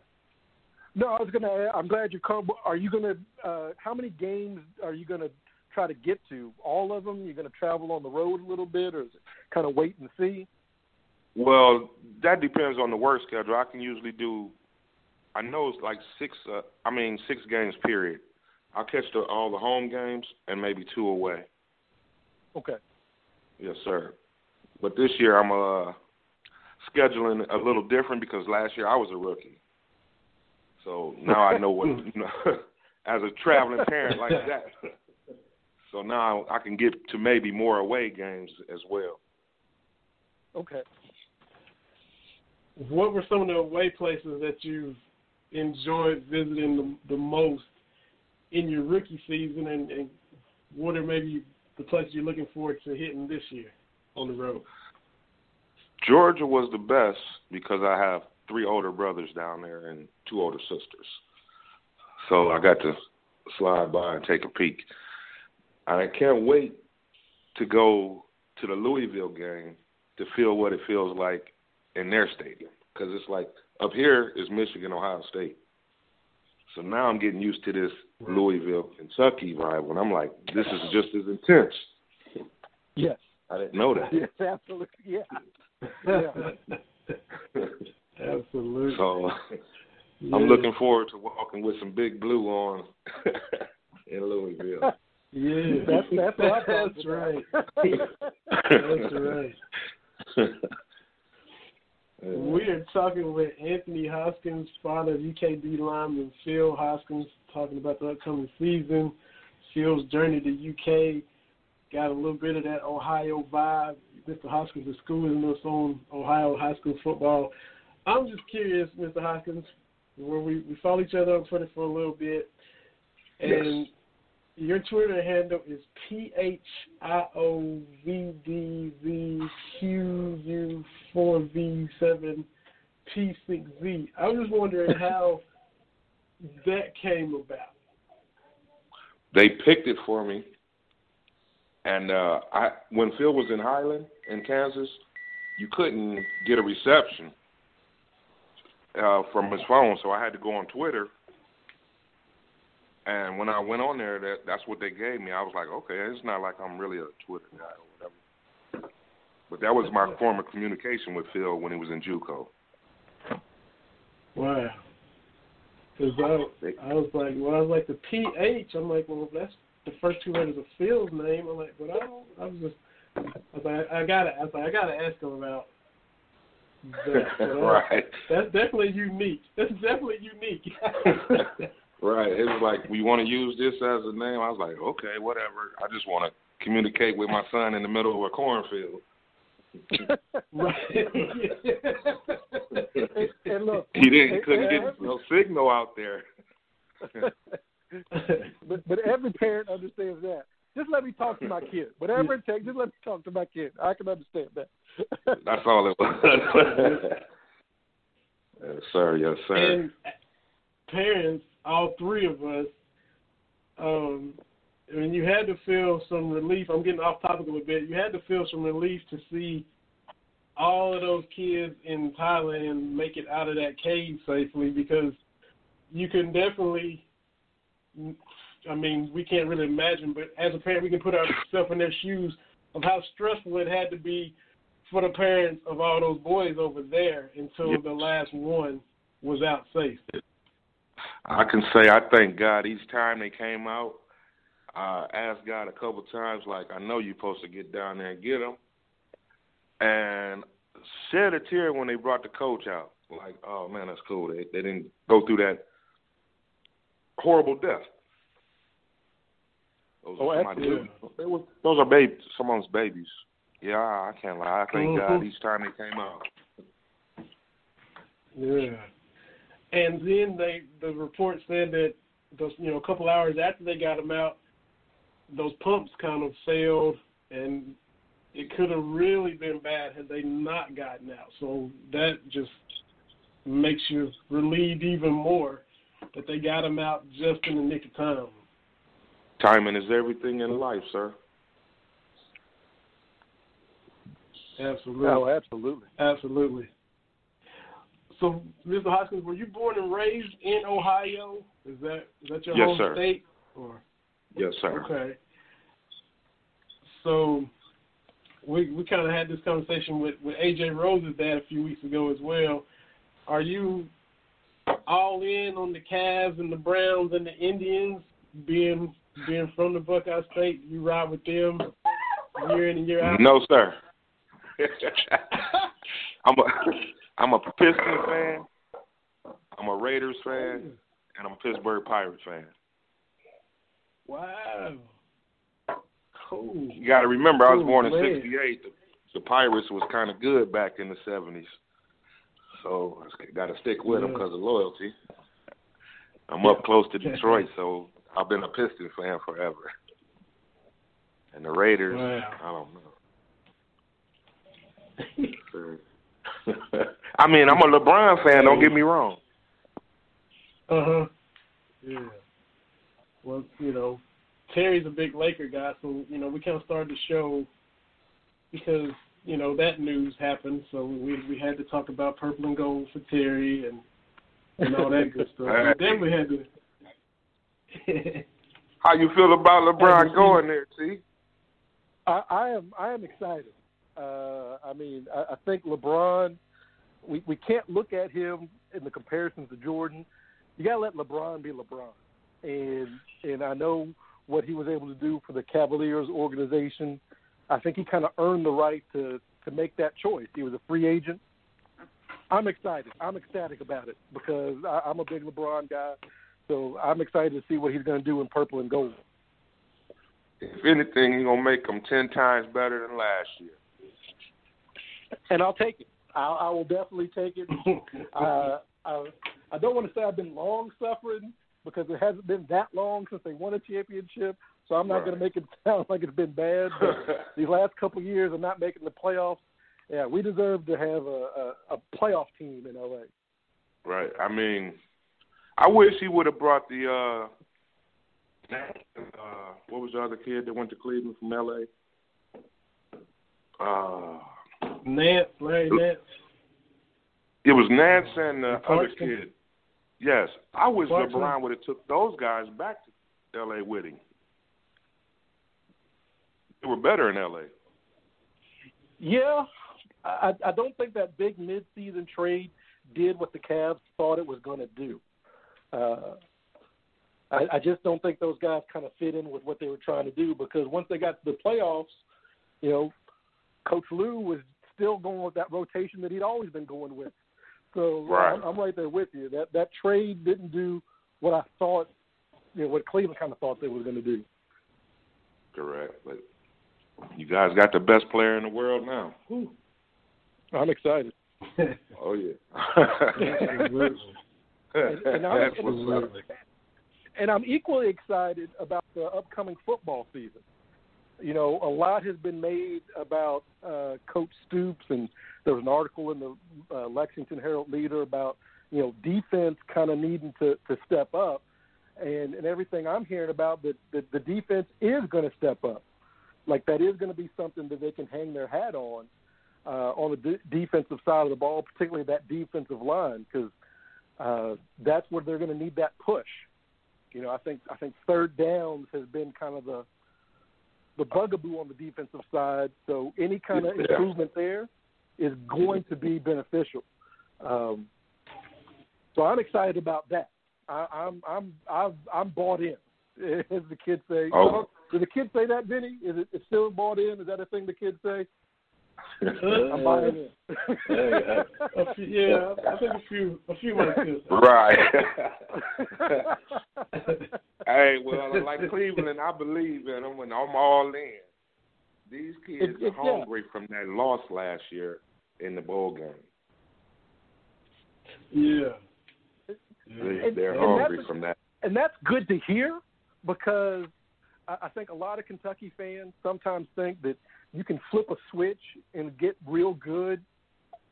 no, I was gonna. I'm glad you come. Are you gonna? Uh, how many games are you gonna try to get to? All of them? You're gonna travel on the road a little bit, or is it kind of wait and see? Well, that depends on the work schedule. I can usually do. I know it's like six. Uh, I mean, six games period. I'll catch the, all the home games and maybe two away. Okay. Yes, sir. But this year I'm uh scheduling a little different because last year I was a rookie. So now I know what you know as a traveling parent like that. So now I can get to maybe more away games as well. Okay. What were some of the away places that you've enjoyed visiting the, the most in your rookie season, and, and what are maybe the places you're looking forward to hitting this year on the road? Georgia was the best because I have three older brothers down there and two older sisters. So I got to slide by and take a peek. And I can't wait to go to the Louisville game to feel what it feels like in their stadium because it's like up here is Michigan, Ohio State. So now I'm getting used to this Louisville, Kentucky vibe, and I'm like, this is just as intense. Yes. I didn't know that. Yes, absolutely. Yeah. yeah. Absolutely. So Yeah. I'm looking forward to walking with some big blue on in Louisville. Yeah, That's that's that's right. That's right. We are talking with Anthony Hoskins, father of UKD lineman Phil Hoskins, talking about the upcoming season, Phil's journey to UK. Got a little bit of that Ohio vibe. Mr. Hoskins is schooling us on Ohio high school football. I'm just curious, Mr. Hoskins, where we, we follow each other on Twitter for a little bit, and your Twitter handle is P H I O V D V Q U four V seven P six Z. I was just wondering how that came about. They picked it for me, and uh, I when Phil was in Highland in Kansas, you couldn't get a reception uh, from his phone, so I had to go on Twitter. And when I went on there, that that's what they gave me. I was like, okay, it's not like I'm really a Twitter guy or whatever. But that was my form of communication with Phil when he was in JUCO. Wow. Because I, I was like, well, I was like the PH. I'm like, well, that's the first two letters of Phil's name. I'm like, but I don't. I was just, I was like, I gotta, I was like, I gotta ask him about That, Right. That's definitely unique. That's definitely unique. Right. It was like, we want to use this as a name. I was like, okay, whatever. I just want to communicate with my son in the middle of a cornfield. right. and, and look, He didn't and- couldn't get no signal out there. but but every parent understands that. Just let me talk to my kid. Whatever it takes, just let me talk to my kid. I can understand that. That's all it was. yes, sir. Yes, sir. and uh, parents, all three of us, um, I mean, you had to feel some relief. I'm getting off topic a little bit. You had to feel some relief to see all of those kids in Thailand make it out of that cave safely because you can definitely. I mean, we can't really imagine, but as a parent, we can put ourselves in their shoes of how stressful it had to be for the parents of all those boys over there until the last one was out safe. I can say I thank God each time they came out. I asked God a couple times, like, I know you're supposed to get down there and get them. And shed a tear when they brought the coach out. Like, oh, man, that's cool. They, they didn't go through that horrible death. Those Oh, are, my absolutely. those are babies, someone's babies. Yeah, I can't lie. I thank God Mhm. each time they came out. Yeah. And then they the report said that those you know a couple hours after they got him out, those pumps kind of failed, and it could have really been bad had they not gotten out. So that just makes you relieved even more that they got him out just in the nick of time. Timing is everything in life, sir. Absolutely. Oh, absolutely. Absolutely. So, Mr. Hoskins, were you born and raised in Ohio? Is that is that your Yes, home sir. state? Or Yes, sir. okay. So, we we kind of had this conversation with with AJ Rose's dad a few weeks ago as well. Are you all in on the Cavs and the Browns and the Indians being being from the Buckeye State? You ride with them year in and year out. No, sir. I'm a I'm a Pistons fan. I'm a Raiders fan, and I'm a Pittsburgh Pirates fan. Wow. Cool. You got to remember, I was Cool, born in '68. The, the Pirates was kind of good back in the '70s, so I got to stick with them because of loyalty. I'm up close to Detroit, so I've been a Pistons fan forever. And the Raiders, Wow. I don't know. Sir. I mean, I'm a LeBron fan. Don't get me wrong. Uh huh. Yeah. Well, you know, Terry's a big Laker guy, so you know we kind of started the show because you know that news happened, so we we had to talk about purple and gold for Terry and and all that good stuff. Hey. And then we had to. How you feel about LeBron going there, T? I, I am I am excited. Uh, I mean, I, I think LeBron. We we can't look at him in the comparisons to Jordan. You got to let LeBron be LeBron, and and I know what he was able to do for the Cavaliers organization. I think he kind of earned the right to to make that choice. He was a free agent. I'm excited. I'm ecstatic about it because I, I'm a big LeBron guy. So I'm excited to see what he's going to do in purple and gold. If anything, he's gonna make them ten times better than last year. And I'll take it. I, I will definitely take it. uh, I, I don't want to say I've been long suffering because it hasn't been that long since they won a championship. So I'm not Right. going to make it sound like it's been bad. But these last couple of years of not making the playoffs, yeah, we deserve to have a, a, a playoff team in LA. Right. I mean, I wish he would have brought the uh, uh, what was the other kid that went to Cleveland from L.A. Uh, Nance, Larry Nance. it was Nance and the other kid. Yes, I wish Clarkson? LeBron would have took those guys back to L.A. with him. They were better in L.A. Yeah, I, I don't think that big mid-season trade did what the Cavs thought it was going to do. Uh, I, I just don't think those guys kind of fit in with what they were trying to do because once they got to the playoffs, you know, Coach Lue was still going with that rotation that he'd always been going with. So Right. I'm, I'm right there with you. That that trade didn't do what I thought, you know, what Cleveland kind of thought they were going to do. Correct. But you guys got the best player in the world now. Whew. I'm excited. Oh yeah. And- and I'm- That's and I'm equally excited about the upcoming football season. You know, a lot has been made about uh, Coach Stoops, and there was an article in the uh, Lexington Herald Leader about you know defense kind of needing to to step up, and and everything I'm hearing about that the, the defense is going to step up. Like that is going to be something that they can hang their hat on uh, on the de- defensive side of the ball, particularly that defensive line, because uh, that's where they're going to need that push. You know, I think I think third downs has been kind of the the bugaboo on the defensive side. So any kind of improvement there is going to be beneficial. Um, so I'm excited about that. I, I'm I'm I've, I'm bought in, as the kids say. Oh. The kids say that, Vinny? Is it it's still bought in? Is that a thing the kids say? I'm buying in. yeah, a few, yeah, I think a few, a few months ago. Right. hey, well, like Cleveland, I believe in them, and I'm all in. These kids It- it- are yeah. hungry from that loss last year in the bowl game. Yeah. They're hungry from that. and that's good to hear because I I think a lot of Kentucky fans sometimes think that you can flip a switch and get real good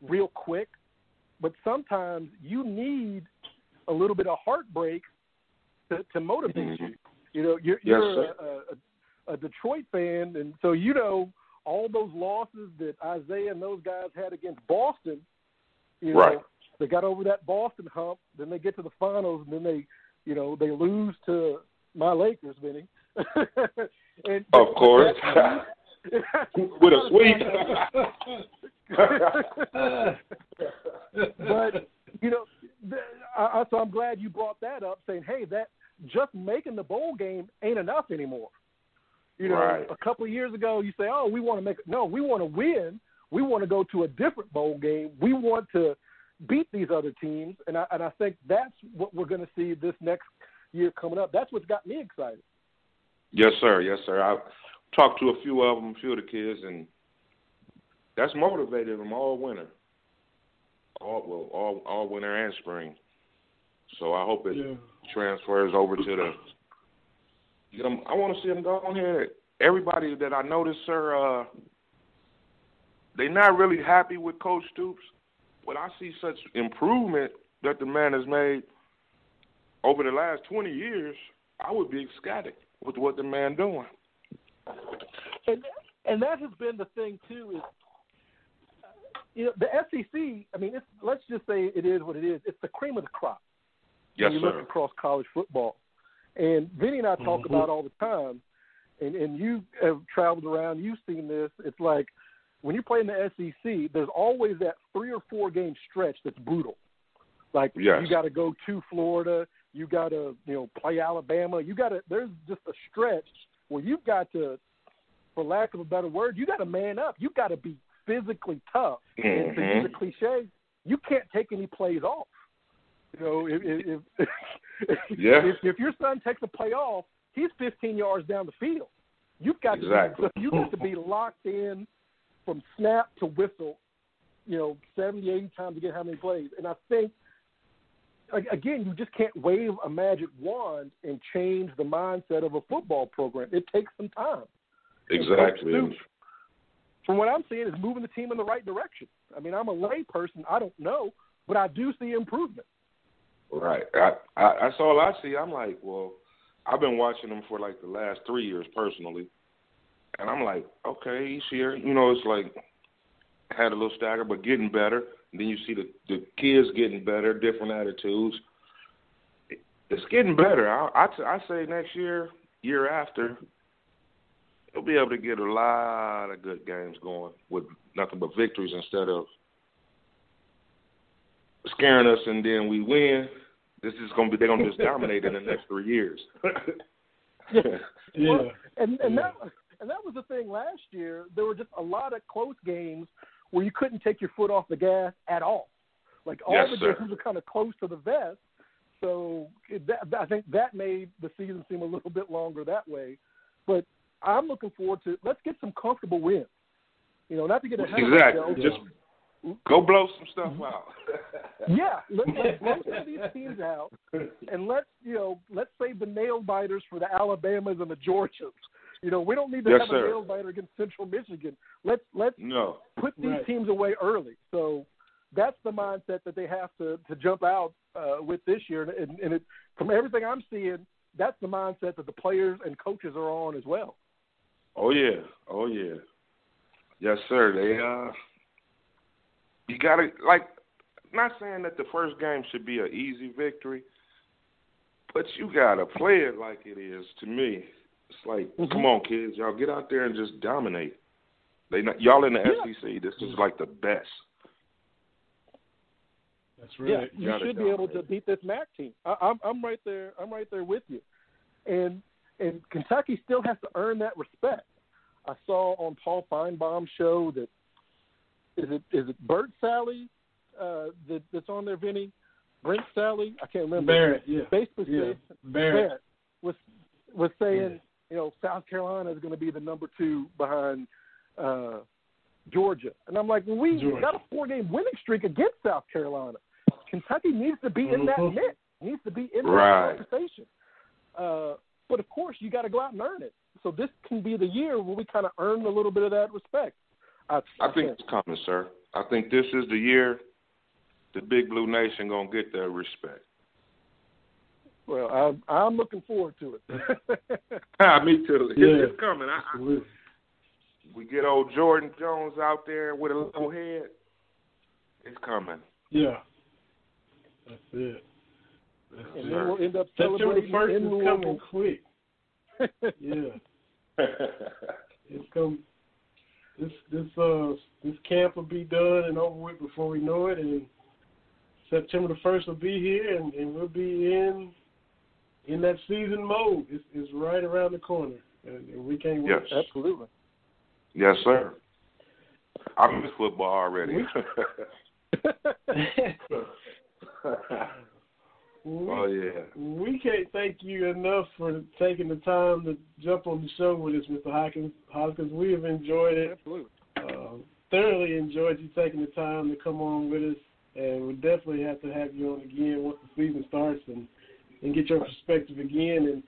real quick, but sometimes you need a little bit of heartbreak to, to motivate you. You know, you're, Mm-hmm. You're sir. a, a, a Detroit fan, and so you know all those losses that Isiah and those guys had against Boston. You know, Right. they got over that Boston hump. Then they get to the finals, and then they, you know, they lose to my Lakers, Vinny. and Of course. With a sweep. but you know, I, so I'm glad you brought that up, saying, "Hey, that just making the bowl game ain't enough anymore." You know, Right. a couple of years ago, you say, "Oh, we want to make no, we want to win. We want to go to a different bowl game. We want to beat these other teams." And I and I think that's what we're going to see this next year coming up. That's what's got me excited. Yes, sir. Yes, sir. I've talked to a few of them, a few of the kids, and that's motivated them all winter, all well, all all winter and spring. So I hope it Yeah. transfers over to the. Get 'em, I want to see them go on here. Everybody that I noticed, sir, uh, they're not really happy with Coach Stoops. But I see such improvement that the man has made over the last 20 years. I would be ecstatic with what the man doing. and and that has been the thing too is you know the SEC. I mean, it's, let's just say it is what it is. It's the cream of the crop. Yes, when you sir. look across college football, and Vinny and I talk Mhm. about all the time, and and you have traveled around. You've seen this. It's like when you play in the SEC, there's always that three or four game stretch that's brutal. Like Yes. you got to go to Florida, you got to you know play Alabama. You got to there's just a stretch where you've got to, for lack of a better word, you got to man up. You got to be physically tough. And to use a cliche, you can't take any plays off. You know, if if if, Yeah. if, if your son takes a play off, he's 15 yards down the field. You've got Exactly. to be, you got to be locked in from snap to whistle. You know, 70, 80 times to get how many plays. And I think again, you just can't wave a magic wand and change the mindset of a football program. It takes some time. Exactly. Stoops, from what I'm seeing, is moving the team in the right direction. I mean, I'm a lay person. I don't know, but I do see improvement. Right. I, I that's all I see. I'm like, well, I've been watching them for like the last three years personally, and I'm like, okay, he's here. You know, it's like had a little stagger, but getting better. And then you see the the kids getting better, different attitudes. It's getting better. I I, t- I say next year, year after, he'll be able to get a lot of good games going with nothing but victories instead of scaring us and then we win. This is gonna be they're gonna just dominate in the next three years. Well, and and that and that was the thing last year. There were just a lot of close games where you couldn't take your foot off the gas at all. Like all Yes, the sir. games were kind of close to the vest. So it, that, I think that made the season seem a little bit longer that way. But I'm looking forward to let's get some comfortable wins. You know, not to get ahead Exactly. of ourselves. Just go mm-hmm. blow some stuff mm-hmm. out. Yeah, let, let, let's get these teams out, and let's you know let's save the nail biters for the Alabamas and the Georgias. You know, we don't need to Yes, have sir. a nail biter against Central Michigan. Let's let's No. put these Right. teams away early. So that's the mindset that they have to to jump out uh, with this year, and, and it, from everything I'm seeing, that's the mindset that the players and coaches are on as well. Oh yeah, oh yeah, yes sir. They uh, you gotta like, not saying that the first game should be an easy victory, but you gotta play it like it is. To me, it's like, Mm-hmm. come on, kids, y'all get out there and just dominate. They not, y'all in the SEC. This is like the best. That's Yeah, you Gotta should be able to beat this MAC team. I, I'm I'm right there. I'm right there with you. And and Kentucky still has to earn that respect. I saw on Paul Finebaum's show that is it is it Bert Sallee uh, that that's on there, Vinny? Brent Sallee? I can't remember. Barrett, yeah. Basically, Yeah, said- Barrett. was was saying you know South Carolina is going to be the number two behind uh, Georgia, and I'm like, well, we Georgia. got a four game winning streak against South Carolina. Kentucky needs to be in that Mhm. mix, needs to be in Right. that conversation. Uh, but of course, you got to go out and earn it. So this can be the year where we kind of earn a little bit of that respect. I, I think it's coming, sir. I think this is the year the Big Blue Nation gonna get their respect. Well, I'm, I'm looking forward to it. Ah, me too. It's, Yeah. it's coming. I, I, we get old Jordan Jones out there with a little head. It's coming. Yeah. That's it. That's and it. then we'll end up September celebrating first in is coming quick. Yeah. It's come. This this uh this camp will be done and over with before we know it, and September the first will be here, and, and we'll be in in that season mode. It's, it's right around the corner, and, and we can't wait. Yes. Absolutely. Yes, sir. I miss football already. We, oh yeah. we can't thank you enough for taking the time to jump on the show with us, Mr. Hoskins. Hoskins, we have enjoyed it. Absolutely. Uh, thoroughly enjoyed you taking the time to come on with us, and we definitely have to have you on again once the season starts and and get your perspective again. And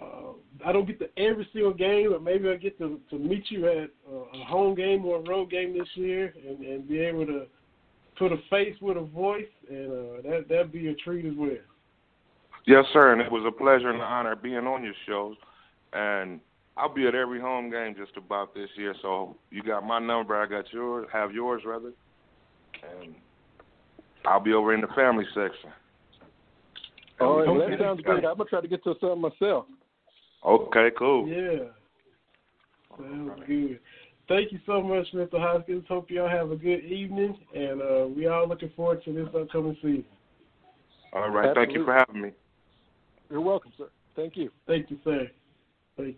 uh, I don't get to every single game, but maybe I get to to meet you at a home game or a road game this year, and and be able to put a face with a voice, and uh, that that'd be a treat as well. Yes, sir. And it was a pleasure and an honor being on your shows. And I'll be at every home game just about this year. So you got my number. I got yours. Have yours rather. And I'll be over in the family section. All right, well, that sounds great. I'm gonna try to get to something myself. Okay, cool. Yeah. Sounds good. Thank you so much, Mr. Hoskins. Hope y'all have a good evening, and uh, we all looking forward to this upcoming season. All right. Thank you for having me. You're welcome, sir. Thank you. Thank you, sir. Thank you.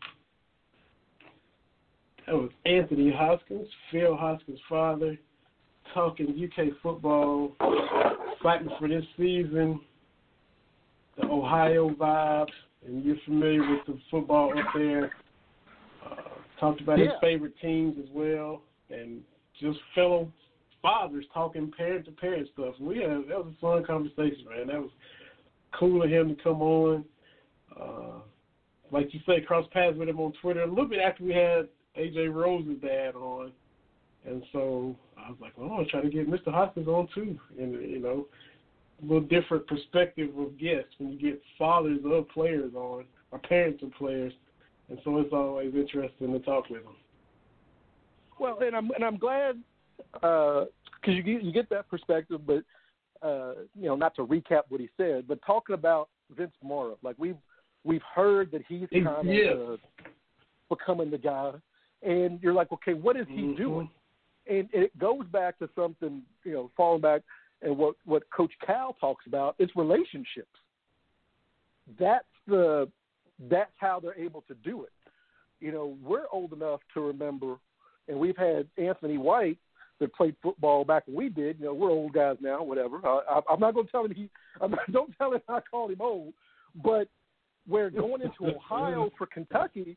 That was Anthony Hoskins, Phil Hoskins' father, talking UK football, fighting for this season, the Ohio vibes, and you're familiar with the football up there. Uh, talked about his favorite teams as well, and just fellow fathers talking parent to parent stuff. We had that was a fun conversation, man. That was cool of him to come on. Uh, like you say, cross paths with him on Twitter a little bit after we had AJ Rose's dad on, and so I was like, well, I'm gonna try to get Mr. Hoskins on too, and you know, little different perspective of guests when you get fathers of players on or parents of players, and so it's always interesting to talk with them. Well, and I'm and I'm glad because you get you get that perspective, but uh, you know, not to recap what he said, but talking about Vince Marrow, like we've we've heard that he's kind of yes. uh, becoming the guy, and you're like, okay, what is he Mhm. doing? And it goes back to something, you know, falling back and what what Coach Cal talks about is relationships. That's the that's how they're able to do it. You know, we're old enough to remember, and we've had Anthony White that played football back when we did. You know, we're old guys now, whatever. Uh, I, I'm not going to tell him he. I'm not, don't tell him I called him old. But we're going into Ohio for Kentucky.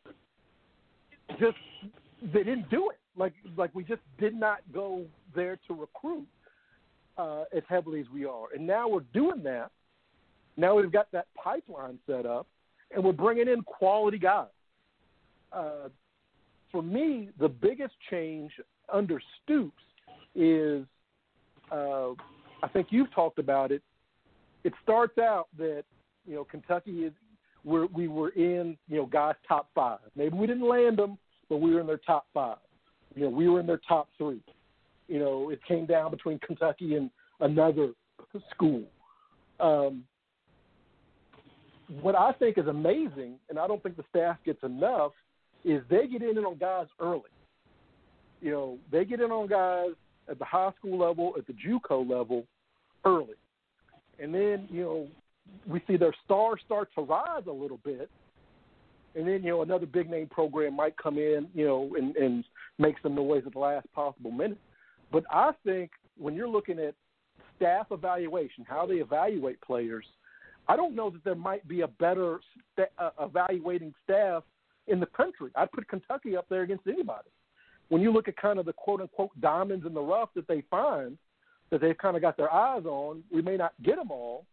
Just they didn't do it. Like like we just did not go there to recruit uh, as heavily as we are, and now we're doing that. Now we've got that pipeline set up, and we're bringing in quality guys. Uh, for me, the biggest change under Stoops is, uh, I think you've talked about it. It starts out that you know Kentucky is we're, we were in you know guys top five. Maybe we didn't land them, but we were in their top five. You know, we were in their top three. You know, it came down between Kentucky and another school. Um, what I think is amazing, and I don't think the staff gets enough, is they get in on guys early. You know, they get in on guys at the high school level, at the JUCO level, early, and then you know we see their stars start to rise a little bit, and then you know another big name program might come in, you know, and, and make some noise at the last possible minute. But I think when you're looking at staff evaluation, how they evaluate players, I don't know that there might be a better sta- uh, evaluating staff in the country. I'd put Kentucky up there against anybody. When you look at kind of the quote unquote diamonds in the rough that they find, that they've kind of got their eyes on, we may not get them all,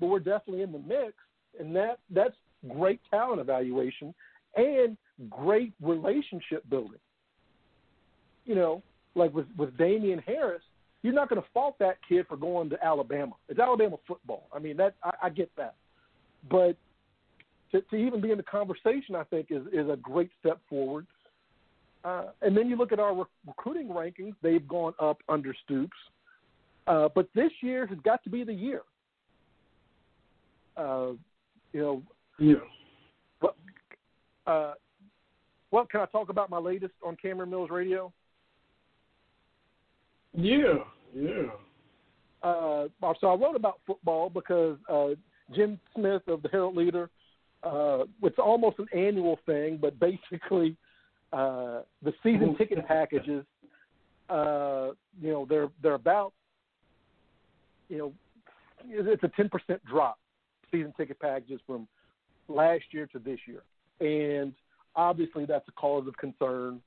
but we're definitely in the mix, and that that's great talent evaluation and great relationship building. You know, like with with Damien Harris, you're not going to fault that kid for going to Alabama. It's Alabama football. I mean, that I, I get that, but to, to even be in the conversation, I think is is a great step forward. Uh, and then you look at our rec- recruiting rankings; they've gone up under Stoops. Uh, but this year has got to be the year. Uh, you know. Yeah. But, uh, well, can I talk about my latest on Cameron Mills Radio? Yeah, yeah. Uh, so I wrote about football because uh, Jim Smith of the Herald Leader. Uh, it's almost an annual thing, but basically, uh, the season ticket packages. Uh, you know, they're they're about. You know, it's a ten percent drop season ticket packages from last year to this year, and obviously that's a cause of concern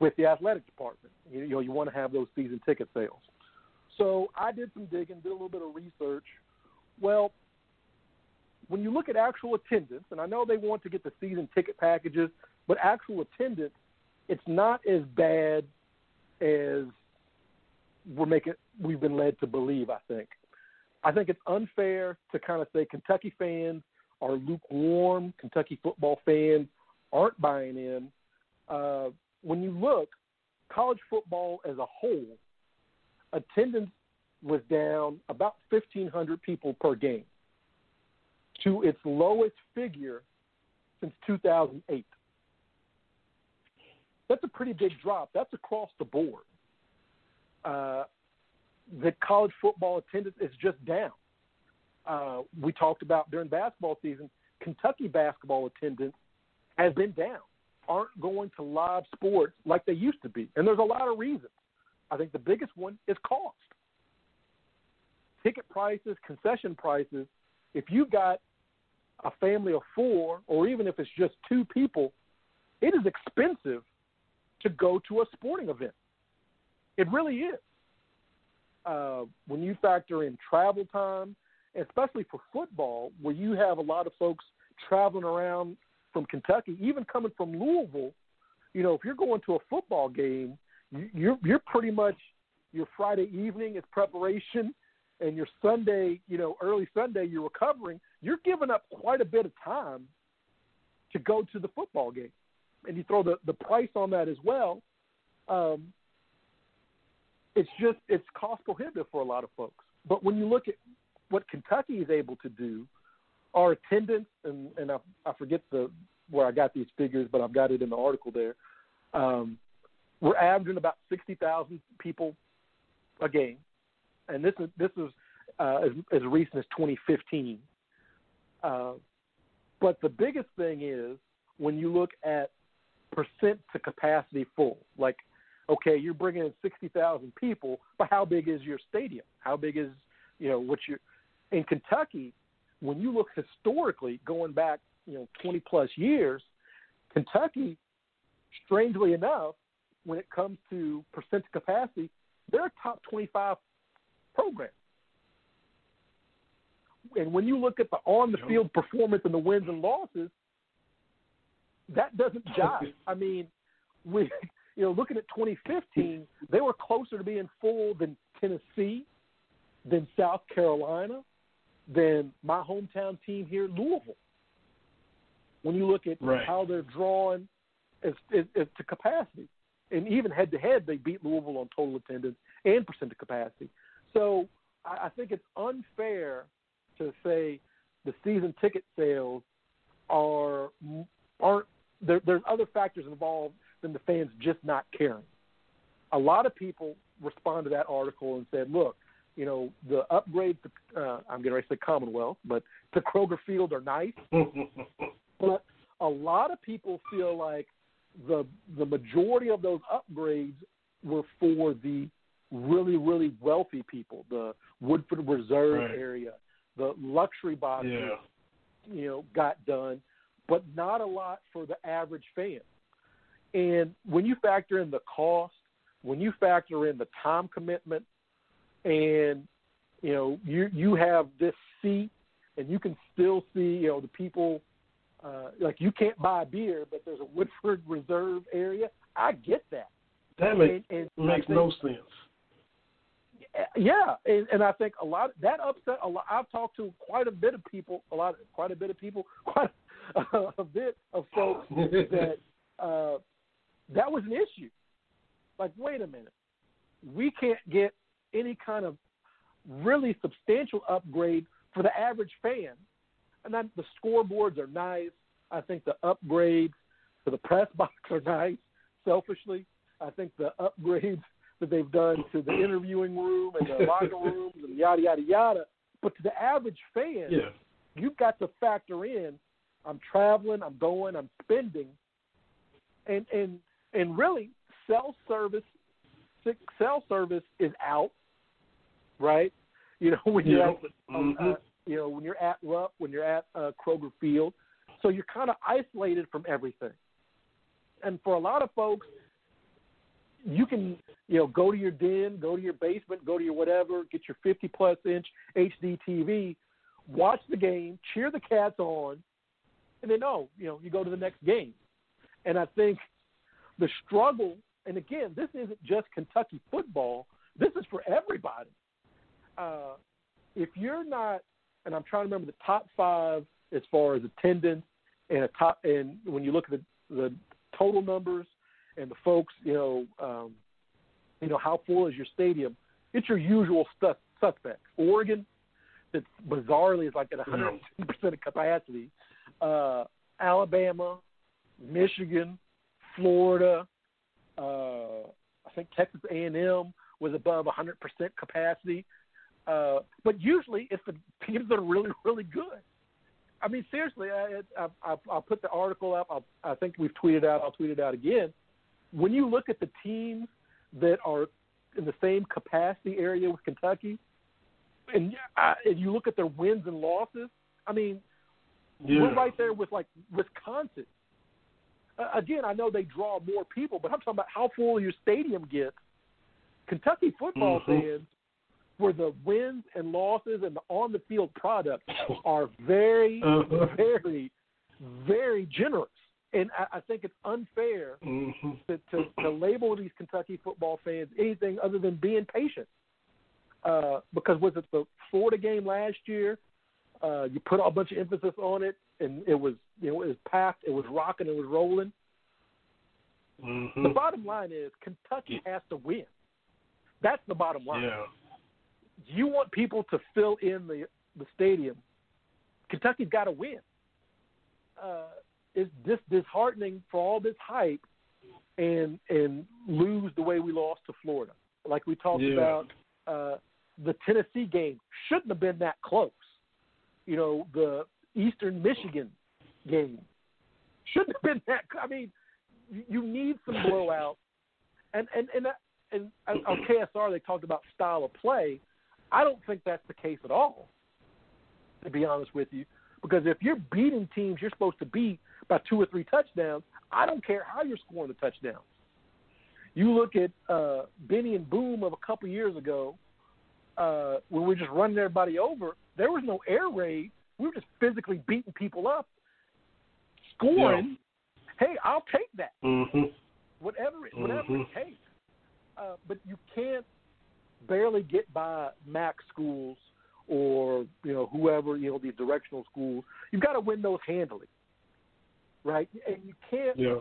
with the athletic department. You, you know, you want to have those season ticket sales. So I did some digging, did a little bit of research. Well, when you look at actual attendance, and I know they want to get the season ticket packages, but actual attendance, it's not as bad as we're making we've been led to believe. I think. I think it's unfair to kind of say Kentucky fans are lukewarm. Kentucky football fans aren't buying in. Uh, when you look, college football as a whole, attendance was down about 1,500 people per game to its lowest figure since 2008. That's a pretty big drop. That's across the board. Uh, the college football attendance is just down. Uh, we talked about during basketball season, Kentucky basketball attendance has been down aren't going to live sports like they used to be. And there's a lot of reasons. I think the biggest one is cost. Ticket prices, concession prices. If you've got a family of four, or even if it's just two people, it is expensive to go to a sporting event. It really is. Uh, when you factor in travel time, especially for football, where you have a lot of folks traveling around from Kentucky, even coming from Louisville, you know, if you're going to a football game, you're you're pretty much your Friday evening is preparation, and your Sunday, you know, early Sunday you're recovering. You're giving up quite a bit of time to go to the football game, and you throw the the price on that as well. Um, it's just it's cost prohibitive for a lot of folks. But when you look at what Kentucky is able to do, our attendance, and, and I, I forget the where I got these figures, but I've got it in the article there. Um, we're averaging about sixty thousand people a game, and this is this is uh, as, as recent as 2015. Uh, but the biggest thing is when you look at percent to capacity full, like okay, you're bringing in sixty thousand people, but how big is your stadium? How big is you know what you in Kentucky? When you look historically, going back you know twenty plus years, Kentucky, strangely enough, when it comes to percent capacity, they're a top twenty five program. And when you look at the on the field performance and the wins and losses, that doesn't jive. I mean, we you know, looking at 2015, they were closer to being full than Tennessee, than South Carolina, than my hometown team here, Louisville. When you look at Right. how they're drawing as, as, as to capacity, and even head to head, they beat Louisville on total attendance and percent of capacity. So I, I think it's unfair to say the season ticket sales are aren't there, there's other factors involved than the fans just not caring. A lot of people respond to that article and said, "Look, you know, the upgrades to uh, I'm going to say Commonwealth, but to Kroger Field are nice, but a lot of people feel like the the majority of those upgrades were for the really really wealthy people, the Woodford Reserve Right. area, the luxury boxes, Yeah. you know, got done, but not a lot for the average fan. And when you factor in the cost, when you factor in the time commitment, and you know you you have this seat, and you can still see you know the people. Uh, like you can't buy beer, but there's a Woodford Reserve area. I get that. That make, And- and makes think- no sense. Yeah, and, and I think a lot that upset a lot. I've talked to quite a bit of people, a lot, quite a bit of people, quite a bit of folks that uh, that was an issue. Like, wait a minute, we can't get any kind of really substantial upgrade for the average fan. And then the scoreboards are nice. I think the upgrades to the press box are nice. Selfishly, I think the upgrades that they've done to the interviewing room and the locker rooms and yada yada yada. But to the average fan, Yeah. you've got to factor in I'm traveling, I'm going, I'm spending, and and and really cell service cell service is out, right? You know when you're Yeah. at the, Mhm. uh, you know when you're at Rupp, when you're at uh, Kroger Field, so you're kind of isolated from everything. And for a lot of folks, you can you know go to your den, go to your basement, go to your whatever, get your 50 plus inch HD TV, watch the game, cheer the cats on, and then oh, you know you go to the next game. And I think the struggle, and again, this isn't just Kentucky football. This is for everybody. Uh, if you're not, and I'm trying to remember the top five as far as attendance and a top, and when you look at the, the total numbers and the folks, you know, um, you know how full is your stadium? It's your usual stu- suspects. Oregon, that bizarrely is like at 110 percent of capacity. Uh, Alabama, Michigan, Florida. Uh, I think Texas A&M was above 100 percent capacity. Uh, but usually it's the teams that are really, really good. I mean, seriously, I, I, I'll put the article up. I'll, I think we've tweeted out. I'll tweet it out again. When you look at the teams that are in the same capacity area with Kentucky, and, I, and you look at their wins and losses, I mean, Yeah. we're right there with like Wisconsin. Uh, again, I know they draw more people, but I'm talking about how full your stadium gets. Kentucky football Mhm. fans, where the wins and losses and the on the field product are very, Uh-huh. very, very generous. And I, I think it's unfair Mhm. to, to, to label these Kentucky football fans anything other than being patient. Uh, because was it the Florida game last year? Uh, you put a bunch of emphasis on it, and it was you know it was packed, it was rocking, it was rolling. Mhm. The bottom line is Kentucky has to win. That's the bottom line. Yeah. You want people to fill in the the stadium. Kentucky's got to win. Uh, it's just disheartening for all this hype and and lose the way we lost to Florida. Like we talked Yeah. about, uh, the Tennessee game shouldn't have been that close. You know, the Eastern Michigan game shouldn't have been that. I mean, you- you need some blowout, And and and and on KSR they talked about style of play. I don't think that's the case at all. To be honest with you, because if you're beating teams you're supposed to beat by two or three touchdowns, I don't care how you're scoring the touchdowns. You look at uh, Benny and Boom of a couple years ago, uh, when we were just running everybody over. There was no air raid. We were just physically beating people up, scoring. Hey, I'll take that. Mm-hmm. Whatever it, whatever Mhm. it takes. Uh, but you can't barely get by MAC schools or you know whoever you know these directional schools. You've got to win those handily, right? And you can't. Yeah.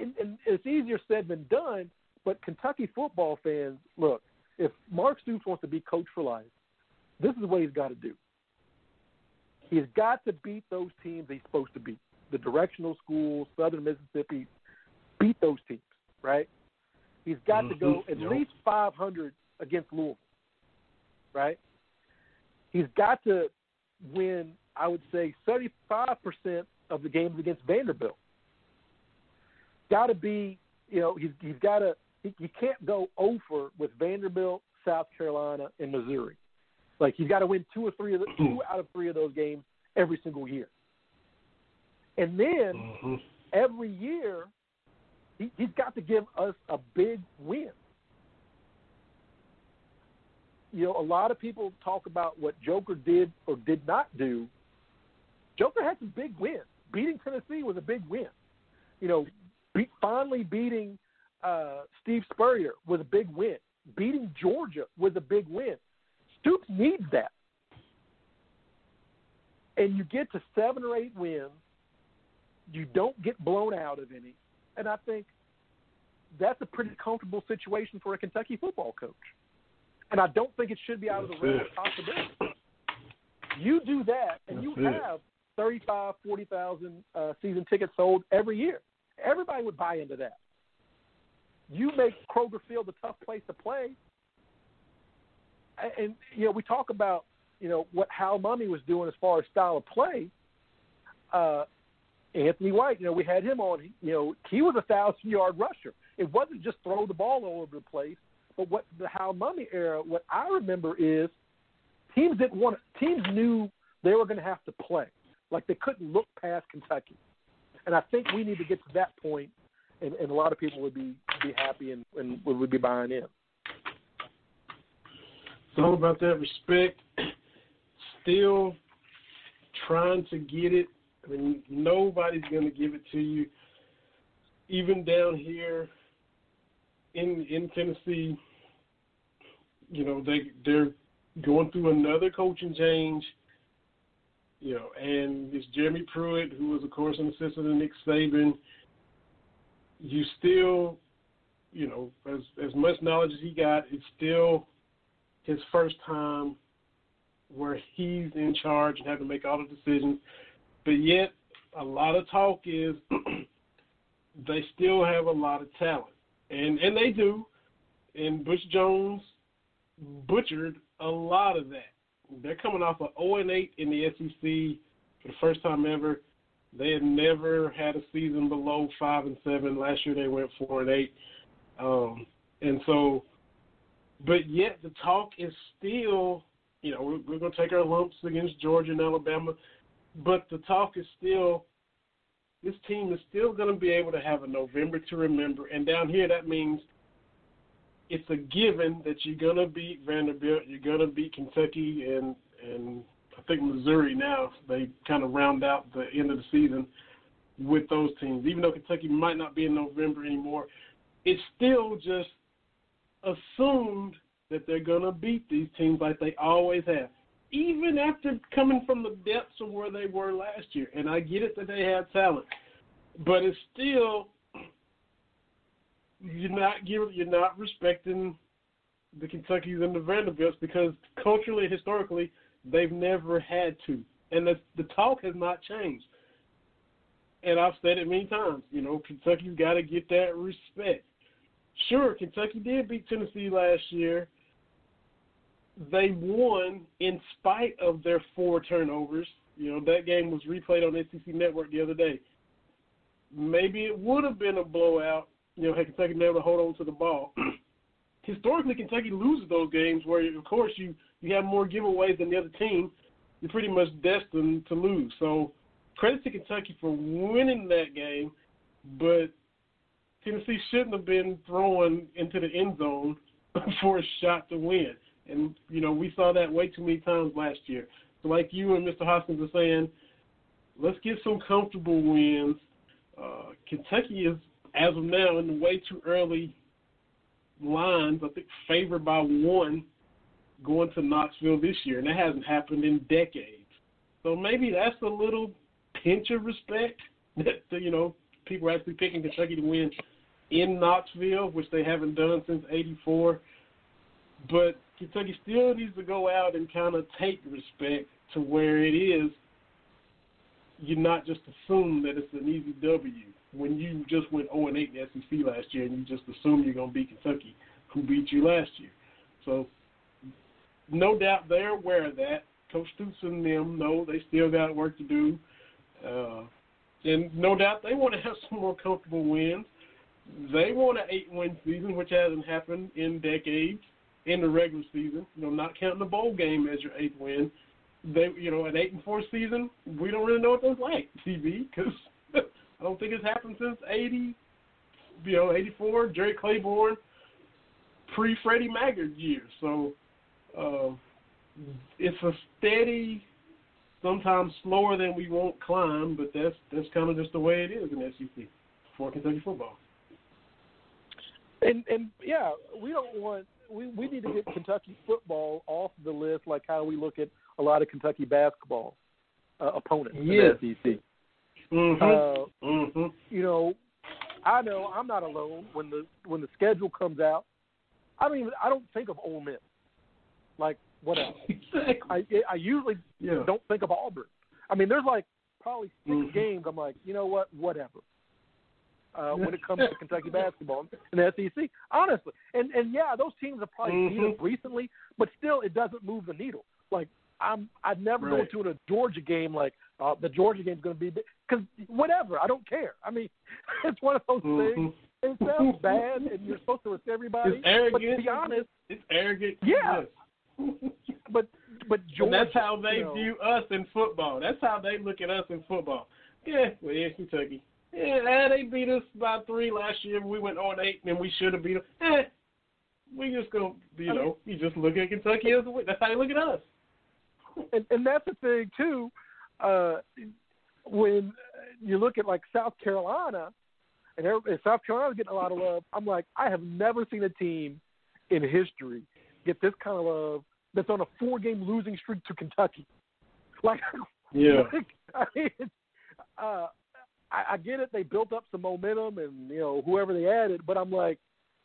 And, and it's easier said than done. But Kentucky football fans, look, if Mark Stoops wants to be coach for life, this is what he's got to do. He's got to beat those teams he's supposed to beat. The directional schools, Southern Mississippi, beat those teams, right? He's got to go at Yep. least 500 against Louisville, right? He's got to win, I would say, 35% of the games against Vanderbilt. Got to be, you know, he's, he's got to, he, he can't go over with Vanderbilt, South Carolina, and Missouri. Like he's got to win two or three of the, two out of three of those games every single year. And then Mm-hmm. every year, he, he's got to give us a big win. You know, a lot of people talk about what Joker did or did not do. Joker had some big wins. Beating Tennessee was a big win. You know, be, finally beating uh, Steve Spurrier was a big win. Beating Georgia was a big win. Stoops needs that. And you get to seven or eight wins, you don't get blown out of any. And I think that's a pretty comfortable situation for a Kentucky football coach. And I don't think it should be out of the realm of possibility. You do that, and you it. have 35, 40,000 uh, season tickets sold every year. Everybody would buy into that. You make Kroger Field a tough place to play. And, and you know, we talk about you know what Hal Mumme was doing as far as style of play. Uh, Anthony White, you know, we had him on. You know, he was a thousand yard rusher. It wasn't just throw the ball all over the place. But what the Hal Mumme era, what I remember is teams didn't want teams knew they were going to have to play. Like they couldn't look past Kentucky. And I think we need to get to that point, and, and a lot of people would be be happy and, and would be buying in. It's all about that respect. Still trying to get it. I mean, nobody's going to give it to you. Even down here in in Tennessee, you know they they're going through another coaching change. You know, and it's Jeremy Pruitt, who was of course an assistant to Nick Saban. You still, you know, as as much knowledge as he got, it's still his first time where he's in charge and having to make all the decisions. But yet, a lot of talk is they still have a lot of talent, and and they do. And Butch Jones butchered a lot of that. They're coming off of 0 and 8 in the SEC for the first time ever. They had never had a season below five and seven. Last year they went four and eight, um, and so but yet the talk is still, you know, we're, we're going to take our lumps against Georgia and Alabama, but the talk is still, this team is still going to be able to have a November to remember. And down here, that means it's a given that you're going to beat Vanderbilt, you're going to beat Kentucky, and and I think Missouri now. They kind of round out the end of the season with those teams. Even though Kentucky might not be in November anymore, it's still just assumed that they're going to beat these teams like they always have, even after coming from the depths of where they were last year. And I get it that they have talent, but it's still you're not giving, you're not respecting the Kentuckys and the Vanderbilts because culturally, historically, they've never had to, and the the talk has not changed. And I've said it many times. You know, Kentucky's got to get that respect. Sure, Kentucky did beat Tennessee last year. They won in spite of their four turnovers. You know, that game was replayed on SEC Network the other day. Maybe it would have been a blowout you know, had Kentucky been able to hold on to the ball. Historically, Kentucky loses those games where, of course, you you have more giveaways than the other team. You're pretty much destined to lose. So, credit to Kentucky for winning that game, but Tennessee shouldn't have been thrown into the end zone for a shot to win. And you know, we saw that way too many times last year. So, like you and Mr. Hoskins are saying, let's get some comfortable wins. Uh, Kentucky is, as of now, in the way too early lines. I think favored by one going to Knoxville this year, and that hasn't happened in decades. So maybe that's a little pinch of respect that you know people are actually picking Kentucky to win in Knoxville, which they haven't done since '84. But Kentucky still needs to go out and kind of take respect to where it is. You not just assume that it's an easy W when you just went 0 and 8 in the SEC last year, and you just assume you're going to beat Kentucky, who beat you last year. So, no doubt they're aware of that. Coach Stoops and them know they still got work to do, uh, and no doubt they want to have some more comfortable wins. They want an eight-win season, which hasn't happened in decades in the regular season. You know, not counting the bowl game as your eighth win. They, you know, an eight and four season, we don't really know what that's like, TV, because I don't think it's happened since '80, you know, '84, Jerry Claiborne, pre Freddie Maggard years. So uh, it's a steady, sometimes slower than we won't climb, but that's that's kind of just the way it is in SEC for Kentucky football. And and yeah, we don't want we we need to get Kentucky football off the list, like how we look at a lot of Kentucky basketball uh, opponents Yeah. in the SEC. Mm-hmm. Uh, mm-hmm. You know, I know I'm not alone when the when the schedule comes out. I don't even I don't think of Ole Miss. Like whatever. I I usually Yeah. don't think of Auburn. I mean, there's like probably 6 Mhm. games. I'm like, you know what, whatever. Uh, when it comes to Kentucky basketball and the SEC, honestly, and and yeah, those teams have probably beat us recently, but still, it doesn't move the needle. Like I'm, I'd never Right. go to a Georgia game like uh, the Georgia game's going to be because whatever. I don't care. I mean, it's one of those Mhm. things. It sounds bad, and you're supposed to respect everybody. It's arrogant. But to be honest, It's arrogant. Yeah. but but And Georgia, that's how they you know, view us in football. That's how they look at us in football. Yeah, well, yeah, Kentucky. Yeah, eh, they beat us by three last year. We went on eight, and we should have beat them. Eh, we just go, you know, you just look at Kentucky as a win. That's how you look at us. and and that's the thing too. Uh, when you look at like South Carolina, and, and South Carolina's getting a lot of love, I'm like, I have never seen a team in history get this kind of love that's on a four-game losing streak to Kentucky. Like, Yeah. like, I mean, uh, I, I get it. They built up some momentum, and you know whoever they added, but I'm like,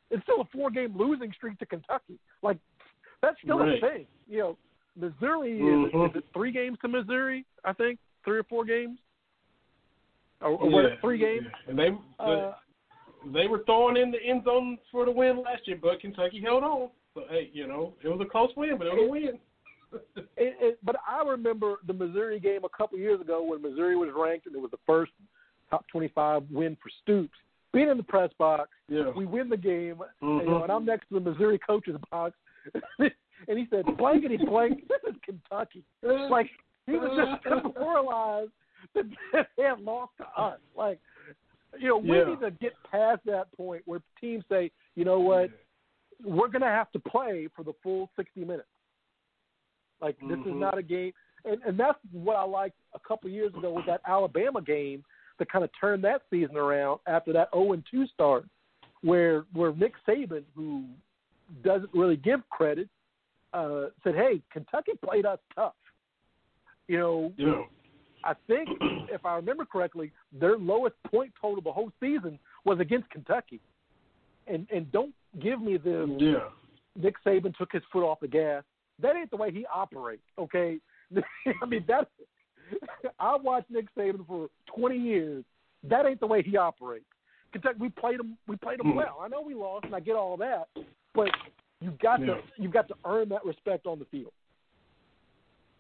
it's still a four-game losing streak to Kentucky. Like, that's still Right. a thing. You know, Missouri is, Mhm. is it three games to Missouri? I think three or four games. Or, or what? Yeah, Three games. yeah. And they Uh, they were throwing in the end zone for the win last year, but Kentucky held on. So hey, you know, it was a close win, but it was a win. it, it, but I remember the Missouri game a couple years ago when Missouri was ranked and it was the first top 25 win for Stoops. Being in the press box, Yeah. we win the game, Mhm. you know, and I'm next to the Missouri coach's box, and he said, "Blankety blank, this is Kentucky." Like he was just demoralized that they had lost to us. Like, you know, we Yeah. need to get past that point where teams say, "You know what? We're going to have to play for the full 60 minutes." Like this is Mhm. not a game, and and that's what I liked a couple years ago with that Alabama game that kind of turned that season around after that 0 and 2 start, where where Nick Saban, who doesn't really give credit, uh, said, "Hey, Kentucky played us tough." You know, Yeah. I think if I remember correctly, their lowest point total the whole season was against Kentucky. And and don't give me the Yeah. Nick Saban took his foot off the gas. That ain't the way he operates, okay? I mean that I watched Nick Saban for 20 years. That ain't the way he operates. Kentucky, we played him. We played him Hmm. well. I know we lost, and I get all that, but you got Yeah. to you got to earn that respect on the field.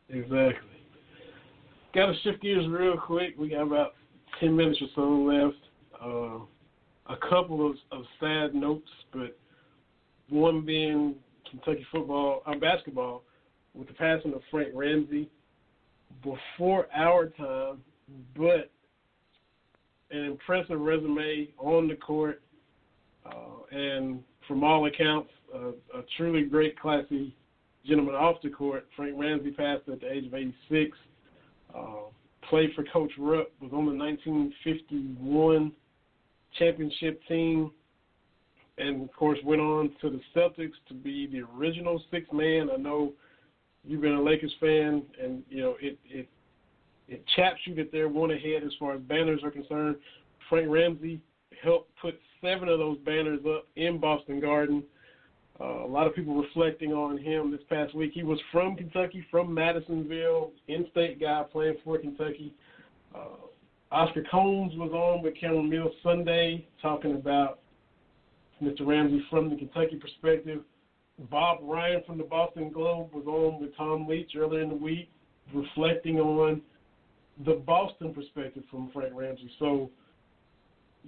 Exactly. Got to shift gears real quick. We got about ten minutes or so left. Uh, a couple of, of sad notes, but one being Kentucky football, uh, basketball, with the passing of Frank Ramsey before our time, but an impressive resume on the court, uh, and from all accounts, uh, a truly great, classy gentleman off the court. Frank Ramsey passed at the age of 86. Uh, played for Coach Rupp. Was on the 1951 championship team, and of course went on to the Celtics to be the original six man. I know you've been a Lakers fan, and you know it it it chaps you that they're one ahead as far as banners are concerned. Frank Ramsey helped put seven of those banners up in Boston Garden. Uh, a lot of people reflecting on him this past week. He was from Kentucky, from Madisonville, in-state guy playing for Kentucky. Uh, Oscar Combs was on with Cameron Mills Sunday talking about Mr. Ramsey from the Kentucky perspective. Bob Ryan from the Boston Globe was on with Tom Leach earlier in the week, reflecting on the Boston perspective from Frank Ramsey. So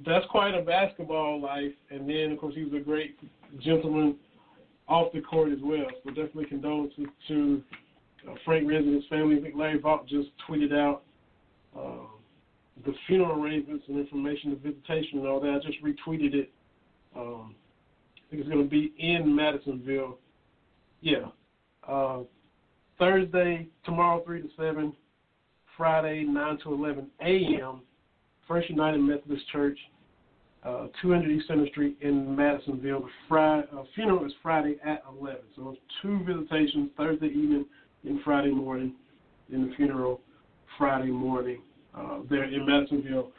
that's quite a basketball life. And then, of course, he was a great gentleman off the court as well. So definitely condolences to uh, Frank Ramsey and his family. I think Larry Vaught just tweeted out uh, the funeral arrangements and information, the visitation and all that. I just retweeted it. Um, it's going to be in Madisonville. Yeah. Uh, Thursday, tomorrow, 3 to 7. Friday, 9 to 11 a.m. First United Methodist Church, uh, 200 East Center Street in Madisonville. The Friday, uh, funeral is Friday at 11. So it's two visitations, Thursday evening and Friday morning, and the funeral Friday morning uh, there in Madisonville,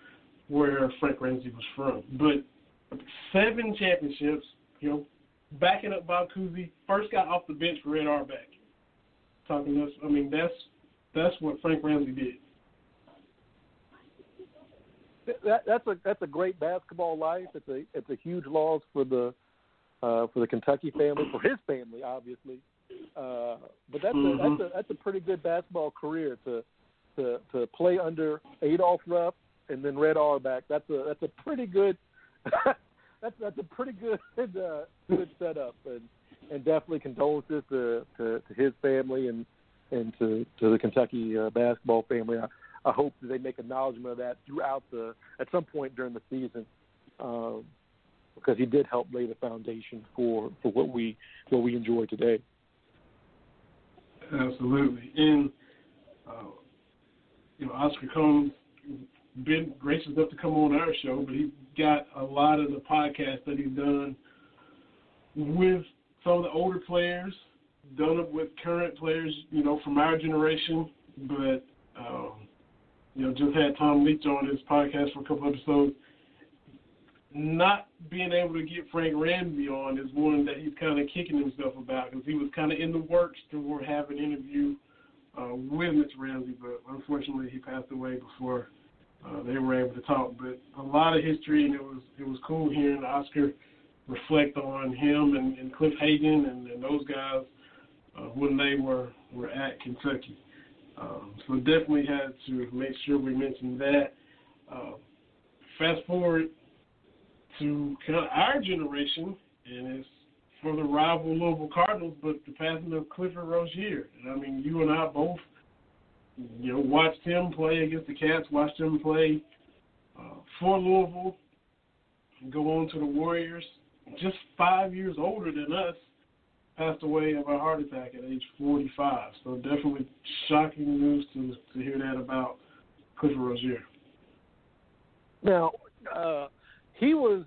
where Frank Ramsey was from. But seven championships, you know, backing up Bob Cousy, first got off the bench for Red Auerbach. Talking this, I mean, that's that's what Frank Ramsey did. That, that's a that's a great basketball life. It's a it's a huge loss for the uh, for the Kentucky family, for his family, obviously. Uh, but that's Mhm. a that's a that's a pretty good basketball career to to to play under Adolph Rupp and then Red Auerbach. That's a that's a pretty good that's that's a pretty good uh, good setup, and and definitely condolences to, to to his family and and to to the Kentucky uh, basketball family. I, I hope that they make acknowledgement of that throughout the at some point during the season, um, because he did help lay the foundation for for what we what we enjoy today. Absolutely. And, uh, you know, Oscar Combs been gracious enough to come on our show, but he got a lot of the podcasts that he's done with some of the older players, done it with current players, you know, from our generation. But, um, you know, just had Tom Leach on his podcast for a couple episodes. Not being able to get Frank Ramsey on is one that he's kind of kicking himself about because he was kind of in the works to have an interview uh, with Mr. Ramsey, but unfortunately he passed away before uh, they were able to talk. But a lot of history, and it was it was cool hearing Oscar reflect on him and, and Cliff Hagan and, and those guys uh, when they were were at Kentucky. Um, so definitely had to make sure we mentioned that. Uh, fast forward to kind of our generation, and it's for the rival Louisville Cardinals, but the passing of Clifford Rozier. And I mean, you and I both, you know, watched him play against the Cats, watched him play uh, for Louisville, go on to the Warriors. Just five years older than us, passed away of a heart attack at age 45. So definitely shocking news to to hear that about Clifford Rozier. Now, uh, he was.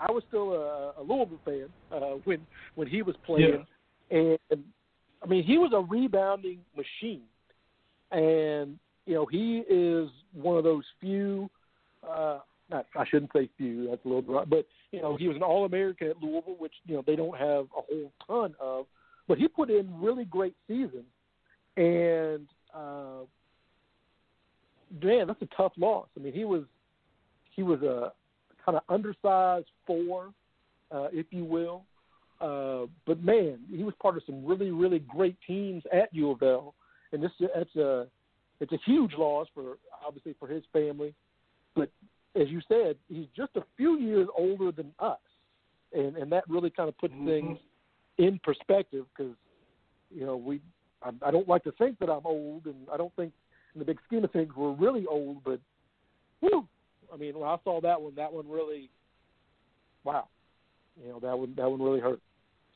I was still a, a Louisville fan uh, when when he was playing, and I mean he was a rebounding machine, and you know he is one of those few. Uh, not, I shouldn't say few. That's a little dry, but you know he was an All American at Louisville, which you know they don't have a whole ton of, but he put in really great seasons, and uh, man, that's a tough loss. I mean he was he was a kind of undersized four, uh, if you will. Uh, but man, he was part of some really, really great teams at U of L, and this it's a it's a huge loss for obviously for his family. But as you said, he's just a few years older than us, and and that really kind of puts mm-hmm. things in perspective because you know we I, I don't like to think that I'm old, and I don't think in the big scheme of things we're really old, but whew, I mean when I saw that one, that one really, wow, you know that one that one really hurt.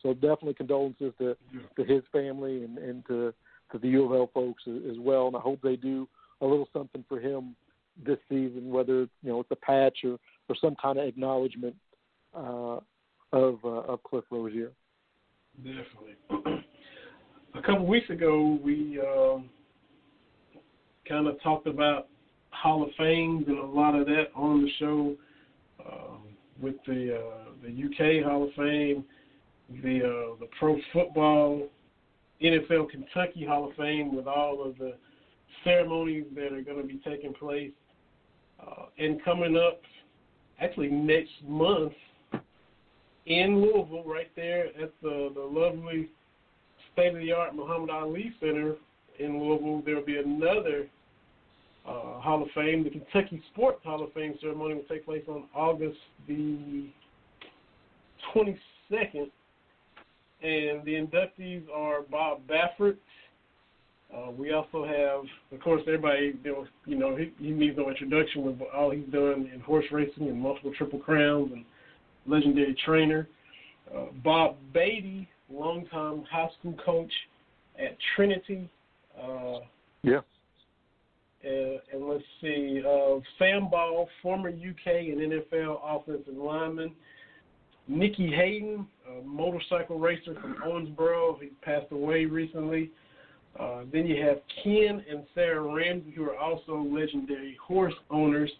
So definitely condolences to to his family and and to to the U of L folks as, well, and I hope they do a little something for him this season, whether you know it's a patch or or some kind of acknowledgement uh, of uh, of Cliff Rozier. Definitely. a couple weeks ago, we um, kind of talked about Hall of Fames and a lot of that on the show um, with the uh, the UK Hall of Fame, the uh, the Pro Football, NFL Kentucky Hall of Fame with all of the ceremonies that are going to be taking place, uh, and coming up actually next month in Louisville, right there at the the lovely state of the art Muhammad Ali Center in Louisville. There will be another uh, Hall of Fame. The Kentucky Sports Hall of Fame ceremony will take place on August the 22nd, and the inductees are Bob Baffert. Uh, we also have, of course, everybody, you know, you know he, he needs no introduction with all he's done in horse racing and multiple triple crowns and legendary trainer. Uh, Bob Beatty, longtime high school coach at Trinity. Uh, Yeah. uh, and let's see, uh, Sam Ball, former UK and NFL offensive lineman. Nicky Hayden, a motorcycle racer from Owensboro. He passed away recently. Uh, then you have Ken and Sarah Ramsey, who are also legendary horse owners.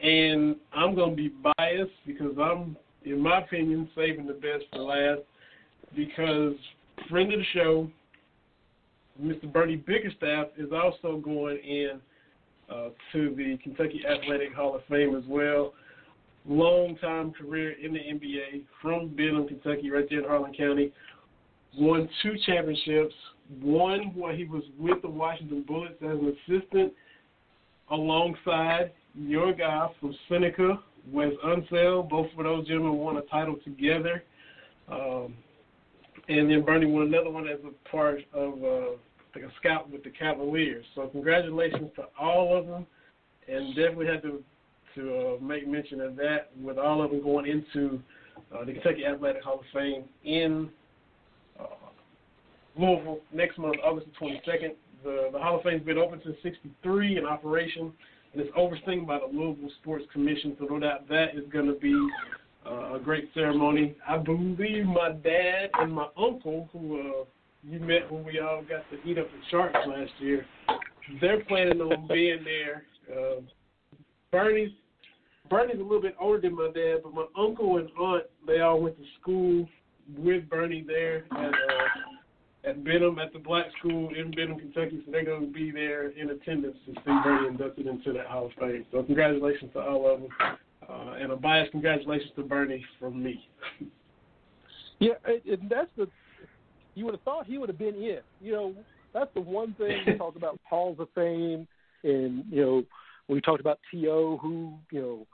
And I'm going to be biased because I'm, in my opinion, saving the best for last because friend of the show, Mr. Bernie Bickerstaff, is also going in uh, to the Kentucky Athletic Hall of Fame as well. Long time career in the NBA from Benham, Kentucky, right there in Harlan County. Won two championships. One where he was with the Washington Bullets as an assistant alongside your guy from Seneca, Wes Unseld. Both of those gentlemen won a title together. Um, and then Bernie won another one as a part of uh, like a scout with the Cavaliers. So congratulations to all of them, and definitely had to to uh, make mention of that with all of them going into uh, the Kentucky Athletic Hall of Fame in uh, Louisville next month, August the 22nd. The, the Hall of Fame's been open since '63 in operation, and it's overseen by the Louisville Sports Commission. So no doubt that is going to be uh, a great ceremony. I believe my dad and my uncle, who uh, you met when we all got to eat up the sharks last year, they're planning on being there. Uh, Bernie's Bernie's a little bit older than my dad, but my uncle and aunt they all went to school with Bernie there at uh, at Benham at the Black School in Benham, Kentucky. So they're going to be there in attendance to see Bernie inducted into that Hall of Fame. So congratulations to all of them, uh, and a biased congratulations to Bernie from me. Yeah, and that's the. You would have thought he would have been in. You know, that's the one thing we talk about halls of fame, and you know, we talked about To, who you know,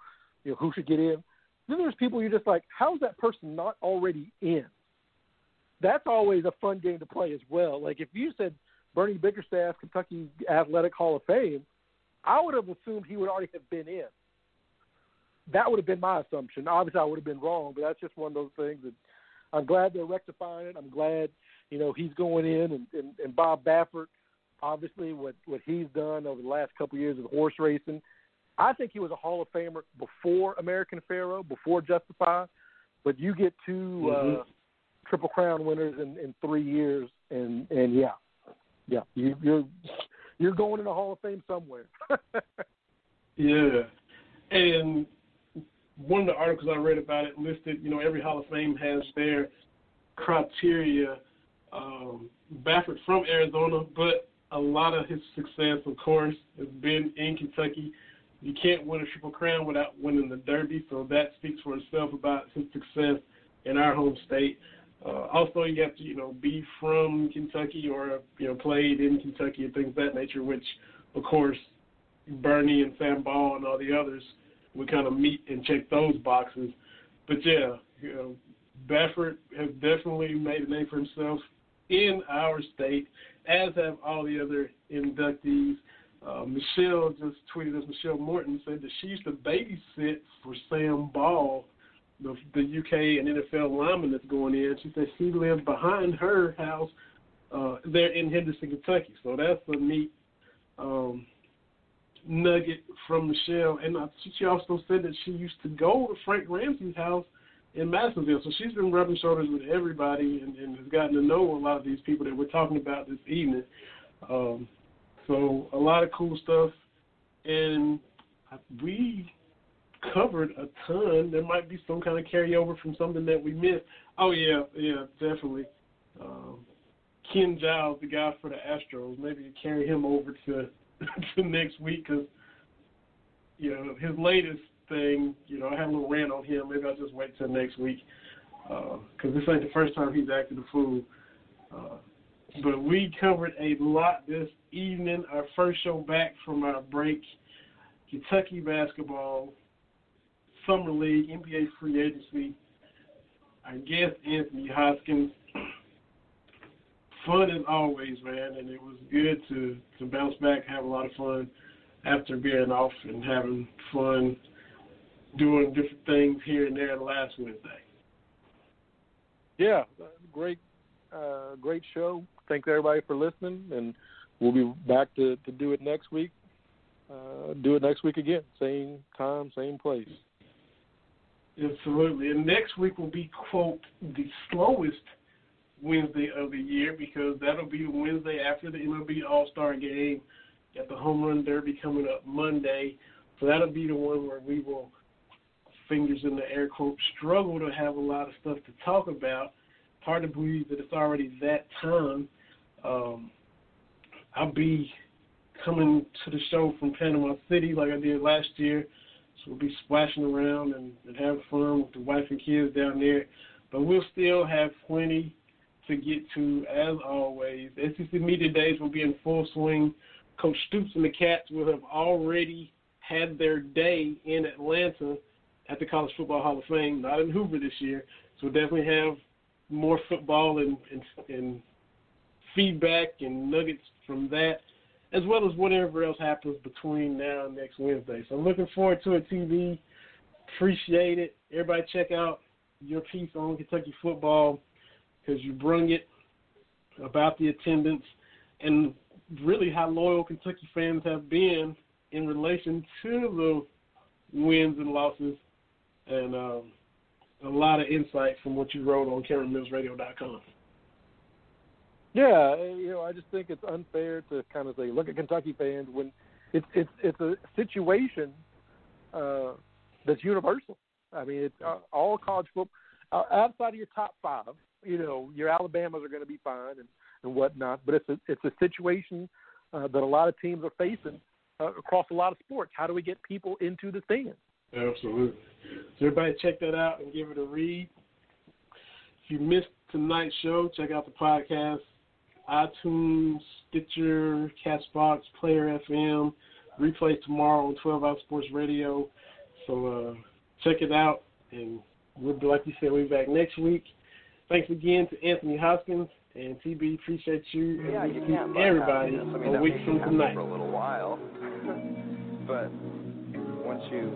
you know who should get in. Then there's people you're just like, how's that person not already in? That's always a fun game to play as well. Like if you said Bernie Bickerstaff, Kentucky Athletic Hall of Fame, I would have assumed he would already have been in. That would have been my assumption. Obviously, I would have been wrong, but that's just one of those things that I'm glad they're rectifying it. I'm glad, you know, he's going in and, and, and Bob Baffert, obviously what, what he's done over the last couple of years of horse racing. I think he was a Hall of Famer before American Pharoah, before Justify, but you get 2 Mhm. uh, Triple Crown winners in, in three years, and and yeah, yeah, you, you're you're going in the Hall of Fame somewhere. Yeah, and one of the articles I read about it listed, you know, every Hall of Fame has their criteria. Um, Baffert from Arizona, but a lot of his success, of course, has been in Kentucky. You can't win a triple crown without winning the Derby, so that speaks for itself about his success in our home state. Uh, also, you have to, you know, be from Kentucky or you know played in Kentucky and things of that nature, which, of course, Bernie and Sam Ball and all the others we kind of meet and check those boxes. But yeah, you know, Baffert has definitely made a name for himself in our state, as have all the other inductees. Uh, Michelle just tweeted us. Michelle Morton said that she used to babysit for Sam Ball, the the UK and NFL lineman that's going in. She said she lived behind her house uh, there in Henderson, Kentucky. So that's a neat um, nugget from Michelle. And uh, she also said that she used to go to Frank Ramsey's house in Madisonville. So she's been rubbing shoulders with everybody and, and has gotten to know a lot of these people that we're talking about this evening. Um, so a lot of cool stuff, and we covered a ton. There might be some kind of carryover from something that we missed. Oh yeah, yeah, definitely. Um, Ken Giles, the guy for the Astros, maybe you carry him over to to next week because you know his latest thing. You know, I had a little rant on him. Maybe I'll just wait till next week because this ain't the first time he's acted a fool. Uh, but we covered a lot this evening. Our first show back from our break. Kentucky basketball, summer league, NBA free agency. Our guest Anthony Hoskins. Fun as always, man, and it was good to to bounce back, have a lot of fun after being off and having fun doing different things here and there last Wednesday. Yeah, great, uh, great show. Thanks everybody for listening, and we'll be back to, to do it next week. Uh, do it next week again, same time, same place. Absolutely. And next week will be, quote, the slowest Wednesday of the year because that'll be the Wednesday after the MLB All Star game. Got the Home Run Derby coming up Monday. So that'll be the one where we will, fingers in the air quote, struggle to have a lot of stuff to talk about. Hard to believe that it's already that time. Um, I'll be coming to the show from Panama City like I did last year. So we'll be splashing around and, and having fun with the wife and kids down there. But we'll still have plenty to get to as always. SEC Media Days will be in full swing. Coach Stoops and the Cats will have already had their day in Atlanta at the College Football Hall of Fame, not in Hoover this year. So we'll definitely have more football and, and, and feedback and nuggets from that, as well as whatever else happens between now and next Wednesday. So I'm looking forward to it, TV. Appreciate it. Everybody check out your piece on Kentucky football because you brung it about the attendance and really how loyal Kentucky fans have been in relation to the wins and losses and um, a lot of insight from what you wrote on CameronMillsRadio.com. Yeah, you know, I just think it's unfair to kind of say, look at Kentucky fans when it's it's it's a situation uh, that's universal. I mean, it's uh, all college football uh, outside of your top five. You know, your Alabamas are going to be fine and and whatnot, but it's a it's a situation uh, that a lot of teams are facing uh, across a lot of sports. How do we get people into the stands? Absolutely. So everybody check that out and give it a read. If you missed tonight's show, check out the podcast, iTunes, Stitcher, Castbox, Player FM, replay tomorrow on 12 Hour Sports Radio. So uh, check it out, and we'll be, like you said, we'll be back next week. Thanks again to Anthony Hoskins and TB. Appreciate you Yeah, and you can. keep everybody I mean, a week from tonight. for a little while, but once you